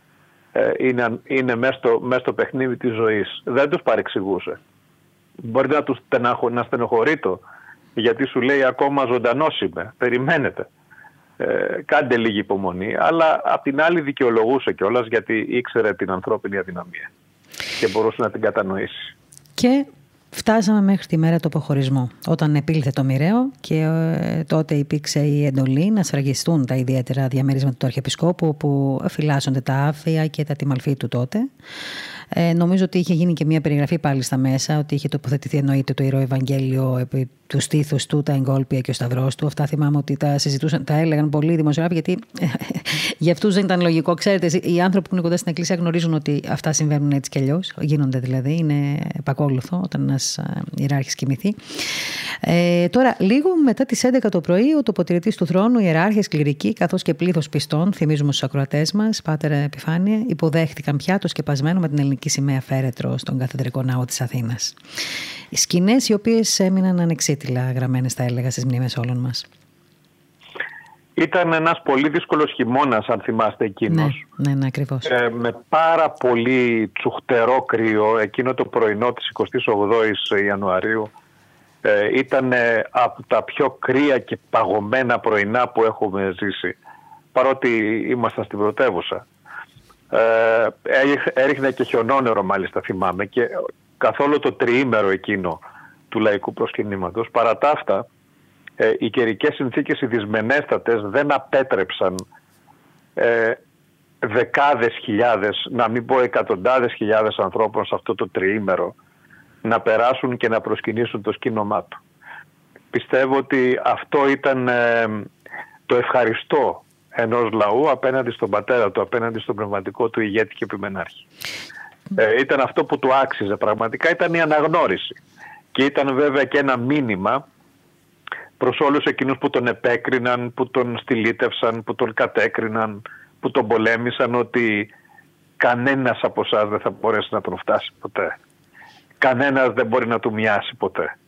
είναι, είναι μέσα στο, μέσα στο παιχνίδι της ζωής. Δεν τους παρεξηγούσε. Μπορεί να τους να στενοχωρεί το, γιατί σου λέει ακόμα ζωντανός είμαι, περιμένετε. Ε, κάντε λίγη υπομονή, αλλά απ' την άλλη δικαιολογούσε κιόλας γιατί ήξερε την ανθρώπινη αδυναμία και μπορούσε να την κατανοήσει. Και Φτάσαμε μέχρι τη μέρα του αποχωρισμού, όταν επήλθε το μοιραίο και ε, τότε υπήρξε η εντολή να σφραγιστούν τα ιδιαίτερα διαμερίσματα του Αρχιεπισκόπου που φυλάσσονται τα άφια και τα τιμαλφή του τότε. Ε, νομίζω ότι είχε γίνει και μια περιγραφή πάλι στα μέσα, ότι είχε τοποθετηθεί εννοείται το ιερό Ευαγγέλιο επί του στήθους του, τα εγκόλπια και ο σταυρός του. Αυτά θυμάμαι ότι τα συζητούσαν, τα έλεγαν πολλοί δημοσιογράφοι, γιατί [laughs] για αυτούς δεν ήταν λογικό. Ξέρετε, οι άνθρωποι που είναι κοντά στην Εκκλησία γνωρίζουν ότι αυτά συμβαίνουν έτσι κι αλλιώς. Γίνονται δηλαδή, είναι επακόλουθο όταν ένας ιεράρχης κοιμηθεί. Ε, τώρα, λίγο μετά τις 11 το πρωί, ο τοποτηρητή του θρόνου, ιεράρχες, κληρικοί, καθώς και πλήθος πιστών, θυμίζουμε στους ακροατές μας, Πάτερ Επιφάνεια, υποδέχτηκαν πια το σκεπασμένο με την ελληνική σημαία φέρετρο στον καθεδρικό ναό της Αθήνας. Σκηνές οι οποίες έμειναν ανεξίτηλα γραμμένες, θα έλεγα, στις μνήμες όλων μας. Ήταν ένας πολύ δύσκολος χειμώνας, αν θυμάστε εκείνος. Ναι, ναι, ναι ακριβώς. Ε, με πάρα πολύ τσουχτερό κρύο, εκείνο το πρωινό της 28ης Ιανουαρίου. Ε, ήταν από τα πιο κρύα και παγωμένα πρωινά που έχουμε ζήσει, παρότι ήμασταν στην πρωτεύουσα. Ε, έριχνε και χιονόνερο μάλιστα θυμάμαι και καθόλου το τριήμερο εκείνο του λαϊκού προσκυνήματος. Παρά τα αυτά, ε, οι καιρικές συνθήκες οι δυσμενέστατες δεν απέτρεψαν ε, δεκάδες χιλιάδες, να μην πω εκατοντάδες χιλιάδες ανθρώπων σε αυτό το τριήμερο να περάσουν και να προσκυνήσουν το σκήνομά του. Πιστεύω ότι αυτό ήταν ε, το ευχαριστώ ενός λαού απέναντι στον πατέρα του, απέναντι στον πνευματικό του ηγέτη και επιμενάρχη. Ε, ήταν αυτό που του άξιζε πραγματικά, ήταν η αναγνώριση. Και ήταν βέβαια και ένα μήνυμα προς όλους εκείνους που τον επέκριναν, που τον στυλίτευσαν, που τον κατέκριναν, που τον πολέμησαν ότι κανένας από εσάς δεν θα μπορέσει να τον φτάσει ποτέ. Κανένας δεν μπορεί να του μοιάσει ποτέ.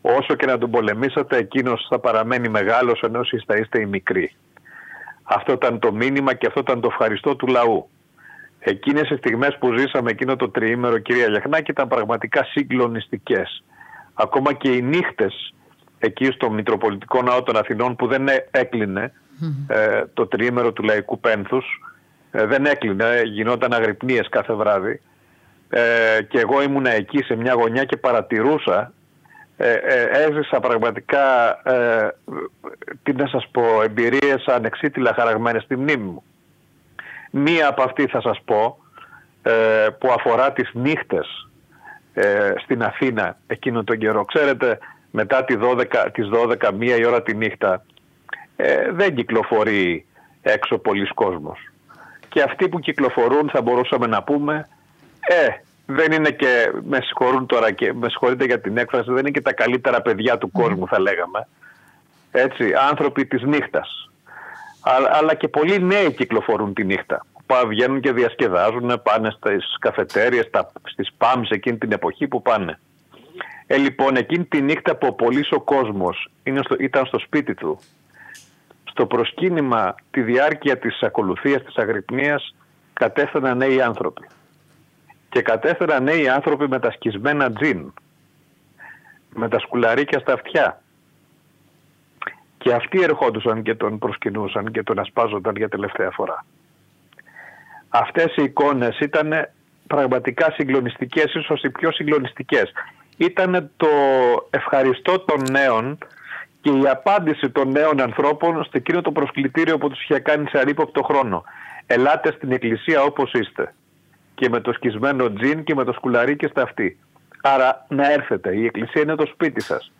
Όσο και να τον πολεμήσατε, εκείνος θα παραμένει μεγάλος ενώ εσείς θα είστε οι μικροί. Αυτό ήταν το μήνυμα και αυτό ήταν το ευχαριστώ του λαού. Εκείνες οι στιγμές που ζήσαμε εκείνο το τριήμερο κυρία Λιαχνάκη ήταν πραγματικά συγκλονιστικές. Ακόμα και οι νύχτες εκεί στο Μητροπολιτικό Ναό των Αθηνών που δεν έκλεινε ε, το τριήμερο του λαϊκού πένθους ε, δεν έκλεινε, γινόταν αγρυπνίες κάθε βράδυ ε, και εγώ ήμουνα εκεί σε μια γωνιά και παρατηρούσα ε, ε, έζησα πραγματικά ε, τι να σας πω εμπειρίες ανεξίτηλα χαραγμένες στη μνήμη μου. Μία από αυτή θα σας πω ε, που αφορά τις νύχτες στην Αθήνα εκείνο τον καιρό. Ξέρετε μετά τη 12, τις 12 μία η ώρα τη νύχτα δεν κυκλοφορεί έξω πολλοί κόσμος. Και αυτοί που κυκλοφορούν θα μπορούσαμε να πούμε ε, δεν είναι και, με συγχωρούν τώρα και με συγχωρείτε για την έκφραση, δεν είναι και τα καλύτερα παιδιά του κόσμου θα λέγαμε. Έτσι, άνθρωποι της νύχτας. Αλλά, αλλά και πολλοί νέοι κυκλοφορούν τη νύχτα. Πά, βγαίνουν και διασκεδάζουν, πάνε στις καφετέριες, στα, στις πάμς εκείνη την εποχή που πάνε. Ε, λοιπόν, εκείνη τη νύχτα που ο πολύς ο κόσμος ήταν στο σπίτι του, στο προσκύνημα τη διάρκεια της ακολουθίας της αγρυπνίας κατέφθαναν νέοι άνθρωποι και κατέφεραν νέοι άνθρωποι με τα σκισμένα τζιν, με τα σκουλαρίκια στα αυτιά. Και αυτοί ερχόντουσαν και τον προσκυνούσαν και τον ασπάζονταν για τελευταία φορά. Αυτές οι εικόνες ήταν πραγματικά συγκλονιστικές, ίσως οι πιο συγκλονιστικές. Ήταν το ευχαριστώ των νέων και η απάντηση των νέων ανθρώπων στο εκείνο το προσκλητήριο που τους είχε κάνει σε αρήποπτο χρόνο. Ελάτε στην εκκλησία όπως είστε και με το σκισμένο τζιν και με το σκουλαρί στα αυτή. Άρα να έρθετε, η εκκλησία είναι το σπίτι σας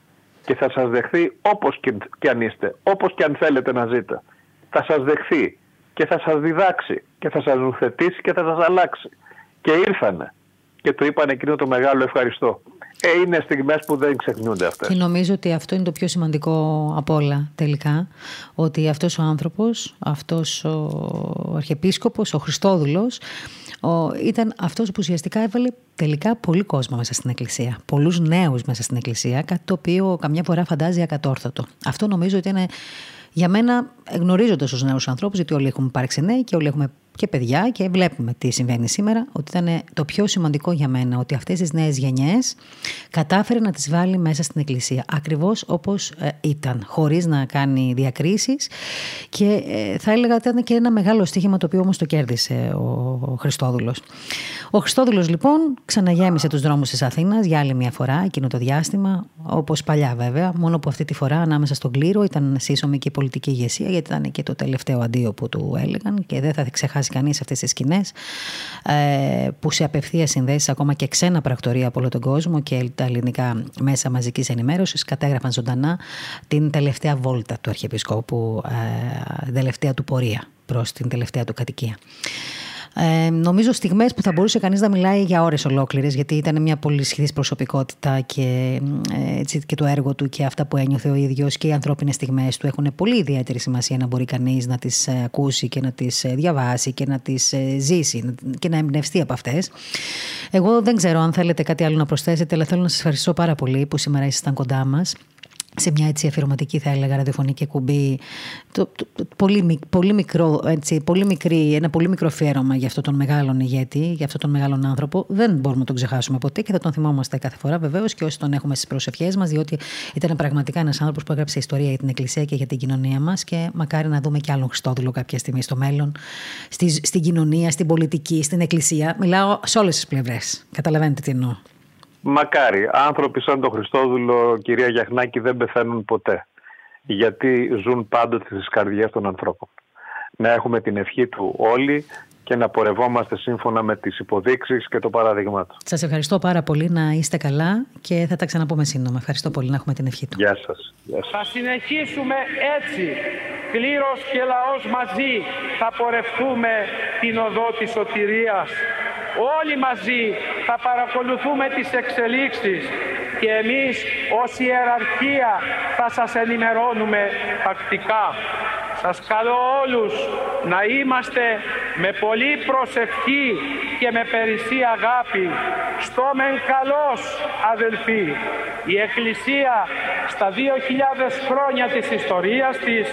και θα σας δεχθεί όπως και αν είστε, όπως και αν θέλετε να ζείτε. Θα σας δεχθεί και θα σας διδάξει και θα σας νουθετήσει και θα σας αλλάξει. Και ήρθανε και του είπαν εκείνο το μεγάλο ευχαριστώ. Ε, είναι στιγμές που δεν ξεχνιούνται αυτές. Και νομίζω ότι αυτό είναι το πιο σημαντικό από όλα τελικά. Ότι αυτός ο άνθρωπος, αυτός ο αρχιεπίσκοπος, ο Χριστόδουλος, ο, ήταν αυτός που ουσιαστικά έβαλε τελικά πολύ κόσμο μέσα στην εκκλησία. Πολλούς νέους μέσα στην εκκλησία, κάτι το οποίο καμιά φορά φαντάζει ακατόρθωτο. Αυτό νομίζω ότι είναι για μένα, γνωρίζοντας τους νέους ανθρώπους, γιατί όλοι έχουμε υπάρξει νέοι και όλοι έχουμε και παιδιά και βλέπουμε τι συμβαίνει σήμερα, ότι ήταν το πιο σημαντικό για μένα ότι αυτές τις νέες γενιές κατάφερε να τις βάλει μέσα στην εκκλησία. Ακριβώς όπως ε, ήταν, χωρίς να κάνει διακρίσεις. Και ε, θα έλεγα ότι ήταν και ένα μεγάλο στοίχημα το οποίο όμως το κέρδισε ο Χριστόδουλος. Ο Χριστόδουλος λοιπόν ξαναγέμισε τους δρόμους της Αθήνας για άλλη μια φορά εκείνο το διάστημα, όπως παλιά βέβαια, μόνο που αυτή τη φορά ανάμεσα στον κλήρο ήταν σύσσωμη και η πολιτική ηγεσία γιατί ήταν και το τελευταίο αντίο που του έλεγαν και δεν θα ξεχάσει φτάσει κανείς σε αυτές τις σκηνές, ε, που σε απευθείας συνδέσεις ακόμα και ξένα πρακτορία από όλο τον κόσμο και τα ελληνικά μέσα μαζικής ενημέρωσης κατέγραφαν ζωντανά την τελευταία βόλτα του Αρχιεπισκόπου, ε, την τελευταία του πορεία προς την τελευταία του κατοικία. Ε, νομίζω στιγμές που θα μπορούσε κανείς να μιλάει για ώρες ολόκληρες γιατί ήταν μια πολύ σχηδής προσωπικότητα και, ε, έτσι, και το έργο του και αυτά που ένιωθε ο ίδιος και οι ανθρώπινες στιγμές του έχουν πολύ ιδιαίτερη σημασία να μπορεί κανείς να τις ε, ακούσει και να τις ε, διαβάσει και να τις ζήσει και να εμπνευστεί από αυτές. Εγώ δεν ξέρω αν θέλετε κάτι άλλο να προσθέσετε αλλά θέλω να σας ευχαριστώ πάρα πολύ που σήμερα ήσασταν κοντά μας σε μια έτσι αφιερωματική θα έλεγα ραδιοφωνική κουμπί το, το, το, πολύ, πολύ, μικρό, έτσι, πολύ μικρή, ένα πολύ μικρό αφιέρωμα για αυτόν τον μεγάλο ηγέτη, για αυτόν τον μεγάλο άνθρωπο. Δεν μπορούμε να τον ξεχάσουμε ποτέ και θα τον θυμόμαστε κάθε φορά βεβαίως και όσοι τον έχουμε στις προσευχές μας, διότι ήταν πραγματικά ένας άνθρωπος που έγραψε ιστορία για την Εκκλησία και για την κοινωνία μας και μακάρι να δούμε κι άλλον Χριστόδουλο κάποια στιγμή στο μέλλον, στη, στην κοινωνία, στην πολιτική, στην Εκκλησία. Μιλάω σε όλες τις πλευρές. Καταλαβαίνετε τι εννοώ. Μακάρι. Άνθρωποι σαν τον Χριστόδουλο, κυρία Γιαχνάκη, δεν πεθαίνουν ποτέ. Γιατί ζουν πάντοτε στις καρδιές των ανθρώπων. Να έχουμε την ευχή του όλοι και να πορευόμαστε σύμφωνα με τις υποδείξεις και το παράδειγμά του. Σας ευχαριστώ πάρα πολύ να είστε καλά και θα τα ξαναπούμε σύντομα. Ευχαριστώ πολύ να έχουμε την ευχή του. Γεια σας. Γεια σας. Θα συνεχίσουμε έτσι. Κλήρος και λαός μαζί θα πορευτούμε την οδό της σωτηρίας. Όλοι μαζί θα παρακολουθούμε τις εξελίξεις και εμείς ως ιεραρχία θα σας ενημερώνουμε τακτικά. Σας καλώ όλους να είμαστε με πολύ προσευχή και με περισσή αγάπη. Στο μεν καλός αδελφοί. Η Εκκλησία στα 2.000 χρόνια της ιστορίας της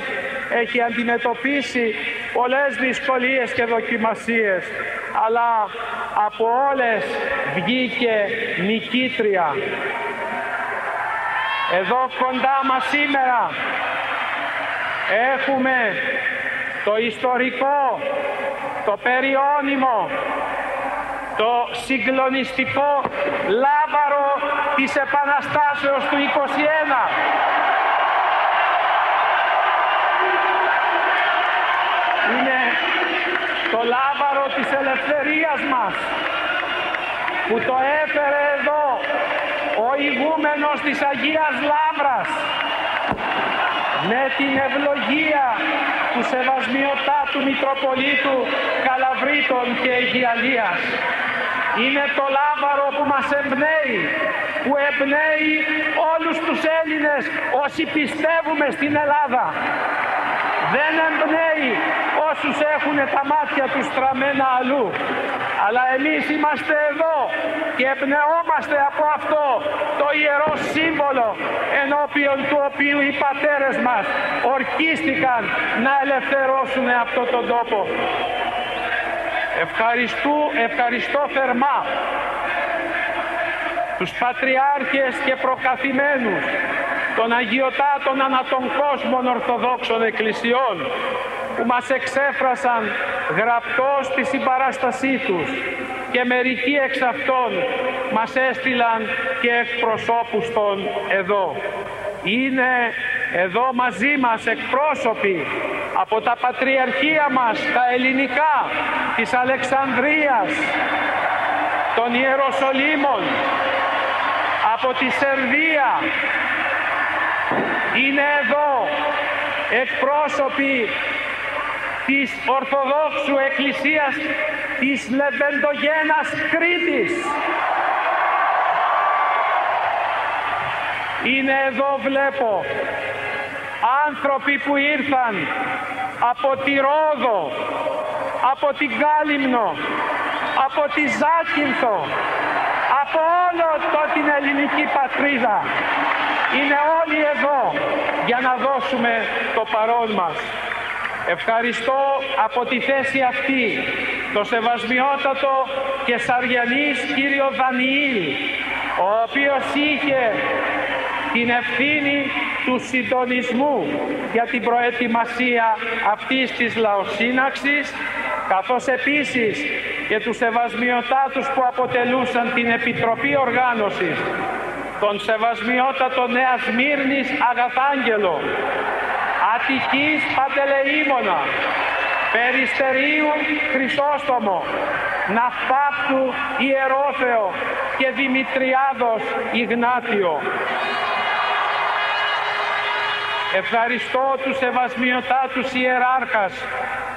έχει αντιμετωπίσει πολλές δυσκολίες και δοκιμασίες αλλά από όλες βγήκε νικήτρια. Εδώ κοντά μας σήμερα έχουμε το ιστορικό, το περιώνυμο, το συγκλονιστικό λάβαρο της Επαναστάσεως του 21. Είναι το λάβαρο της ελευθερίας μας που το έφερε εδώ ο ηγούμενος της Αγίας Λάβρας με την ευλογία του σεβασμιωτάτου Μητροπολίτου Καλαβρίτων και Αιγιαλίας. Είναι το λάβαρο που μας εμπνέει, που εμπνέει όλους τους Έλληνες όσοι πιστεύουμε στην Ελλάδα. Δεν εμπνέει όσους έχουν τα μάτια τους στραμμένα αλλού. Αλλά εμείς είμαστε εδώ και εμπνεόμαστε από αυτό το ιερό σύμβολο ενώπιον του οποίου οι πατέρες μας ορκίστηκαν να ελευθερώσουν αυτό τον τόπο. Ευχαριστώ, ευχαριστώ θερμά τους πατριάρχες και προκαθημένους των Αγιοτάτων ανά τον κόσμο Ορθοδόξων Εκκλησιών που μας εξέφρασαν γραπτός τη συμπαράστασή τους και μερικοί εξ αυτών μας έστειλαν και εκπροσώπους των εδώ. Είναι εδώ μαζί μας εκπρόσωποι από τα πατριαρχία μας, τα ελληνικά, της Αλεξανδρίας, των Ιεροσολύμων, από τη Σερβία. Είναι εδώ εκπρόσωποι της Ορθοδόξου Εκκλησίας της Λεβεντογένας Κρήτης. Είναι εδώ βλέπω άνθρωποι που ήρθαν από τη Ρόδο, από την Κάλυμνο, από τη Ζάκυνθο, από όλο το την ελληνική πατρίδα. Είναι όλοι εδώ για να δώσουμε το παρόν μας. Ευχαριστώ από τη θέση αυτή το σεβασμιότατο και σαριανής κύριο Δανιήλ, ο οποίος είχε την ευθύνη του συντονισμού για την προετοιμασία αυτής της λαοσύναξης, καθώς επίσης και τους σεβασμιωτάτους που αποτελούσαν την Επιτροπή Οργάνωσης, τον σεβασμιότατο Νέας Μύρνης Αγαθάγγελο, Αττικής Παντελεήμονα, Περιστερίου Χρυσόστομο, Ναυπάπτου Ιερόθεο και Δημητριάδος Ιγνάτιο. Ευχαριστώ τους σεβασμιωτάτους ιεράρχας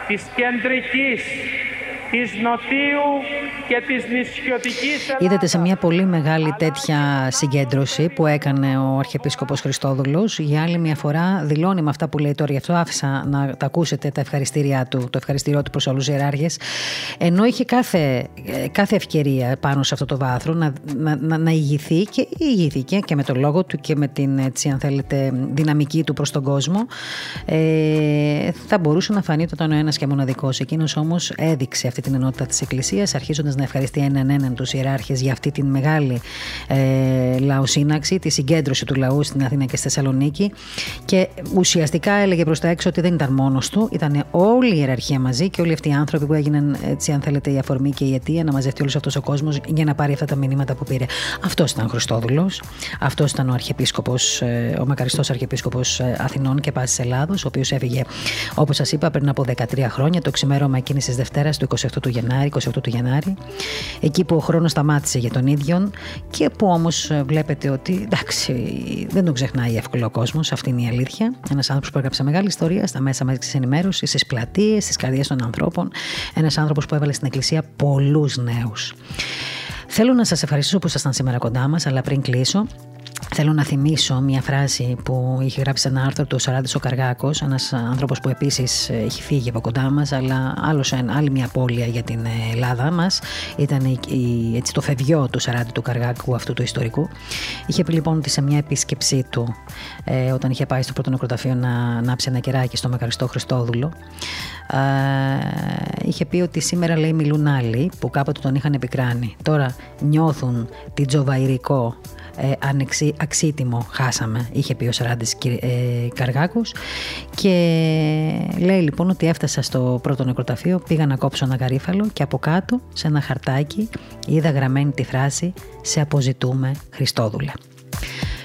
της κεντρικής της Νοτίου και της νησιωτικής Ελλάδας. Είδατε σε μια πολύ μεγάλη τέτοια συγκέντρωση που έκανε ο Αρχιεπίσκοπος Χριστόδουλος. Για άλλη μια φορά δηλώνει με αυτά που λέει τώρα γι' αυτό άφησα να τα ακούσετε τα ευχαριστήριά του το ευχαριστήριό του προς όλους τους ιεράρχες. Ενώ είχε κάθε, κάθε ευκαιρία πάνω σε αυτό το βάθρο να, να, να, να ηγηθεί και ηγήθηκε και με τον λόγο του και με την έτσι αν θέλετε δυναμική του προς τον κόσμο. Ε, θα μπορούσε να φανεί ότι ήταν ο ένας και μοναδικός εκείνος όμως έδειξε αυτή την ενότητα της Εκκλησίας, αρχίζοντας να ευχαριστεί έναν έναν τους ιεράρχες για αυτή την μεγάλη ε, λαοσύναξη, τη συγκέντρωση του λαού στην Αθήνα και στη Θεσσαλονίκη. Και ουσιαστικά έλεγε προς τα έξω ότι δεν ήταν μόνος του, ήταν όλη η ιεραρχία μαζί και όλοι αυτοί οι άνθρωποι που έγιναν, έτσι, αν θέλετε, η αφορμή και η αιτία να μαζευτεί όλος αυτός ο κόσμος για να πάρει αυτά τα μηνύματα που πήρε. Αυτός ήταν ο Χριστόδουλος, αυτός ήταν ο Αρχιεπίσκοπος, ε, ο μακαριστός Αρχιεπίσκοπος ε, Αθηνών και Πάσης Ελλάδος, ο οποίος έφυγε, όπως σας είπα, πριν από 13 χρόνια, το ξημέρωμα εκείνη τη Δευτέρας του 28 του Γενάρη, 28 του Γενάρη, εκεί που ο χρόνος σταμάτησε για τον ίδιο και που όμως ε, βλέπετε ότι εντάξει δεν τον ξεχνάει εύκολο ο κόσμος, αυτή είναι η αλήθεια. Ένας άνθρωπος που έγραψε μεγάλη ιστορία στα μέσα μαζικής ενημέρωσης, στις πλατείες, στις καρδιές των ανθρώπων, ένας άνθρωπος που έβαλε στην εκκλησία πολλούς νέους. Θέλω να σας ευχαριστήσω που ήσασταν σήμερα κοντά μας, αλλά πριν κλείσω, Θέλω να θυμίσω μια φράση που είχε γράψει ένα άρθρο του Σαράντης ο Καργάκος, ένας άνθρωπος που επίσης έχει φύγει από κοντά μας, αλλά άλλος, άλλη μια απώλεια για την Ελλάδα μας. Ήταν η, έτσι, το φευγιό του Σαράντη του Καργάκου, αυτού του ιστορικού. Είχε πει λοιπόν ότι σε μια επίσκεψή του, ε, όταν είχε πάει στο πρώτο νεκροταφείο να ανάψει ένα κεράκι στο Μεγαριστό Χριστόδουλο, ε, είχε πει ότι σήμερα λέει μιλούν άλλοι που κάποτε τον είχαν επικράνει. Τώρα νιώθουν την τζοβαϊρικό ε, αξίτιμο χάσαμε, είχε πει ο Σαράντης ε, Καργάκος και λέει λοιπόν ότι έφτασα στο πρώτο νεκροταφείο, πήγα να κόψω ένα γαρίφαλο και από κάτω σε ένα χαρτάκι είδα γραμμένη τη φράση «Σε αποζητούμε Χριστόδουλε».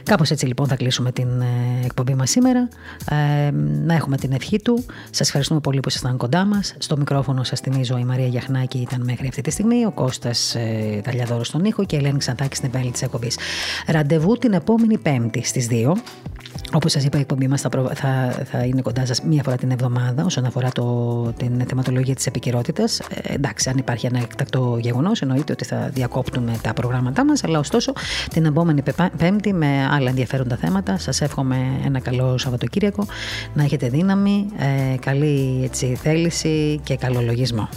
Κάπως έτσι λοιπόν θα κλείσουμε την ε, εκπομπή μας σήμερα. Ε, να έχουμε την ευχή του. Σας ευχαριστούμε πολύ που ήσασταν κοντά μας. Στο μικρόφωνο σας θυμίζω η Μαρία Γιαχνάκη ήταν μέχρι αυτή τη στιγμή, ο Κώστας ε, Δαλιαδόρος στον ήχο και η Ελένη Ξαντάκη στην επέλη της εκπομπής. Ραντεβού την επόμενη Πέμπτη στις 2 Όπως σας είπα, η εκπομπή μας θα, θα, θα, είναι κοντά σας μία φορά την εβδομάδα όσον αφορά το, την θεματολογία της επικαιρότητας. Ε, εντάξει, αν υπάρχει ένα εκτακτό γεγονός, εννοείται ότι θα διακόπτουμε τα προγράμματά μας. Αλλά ωστόσο, την επόμενη Πέμπτη με άλλα ενδιαφέροντα θέματα. Σας εύχομαι ένα καλό Σαββατοκύριακο, να έχετε δύναμη, ε, καλή έτσι, θέληση και καλό λογισμό.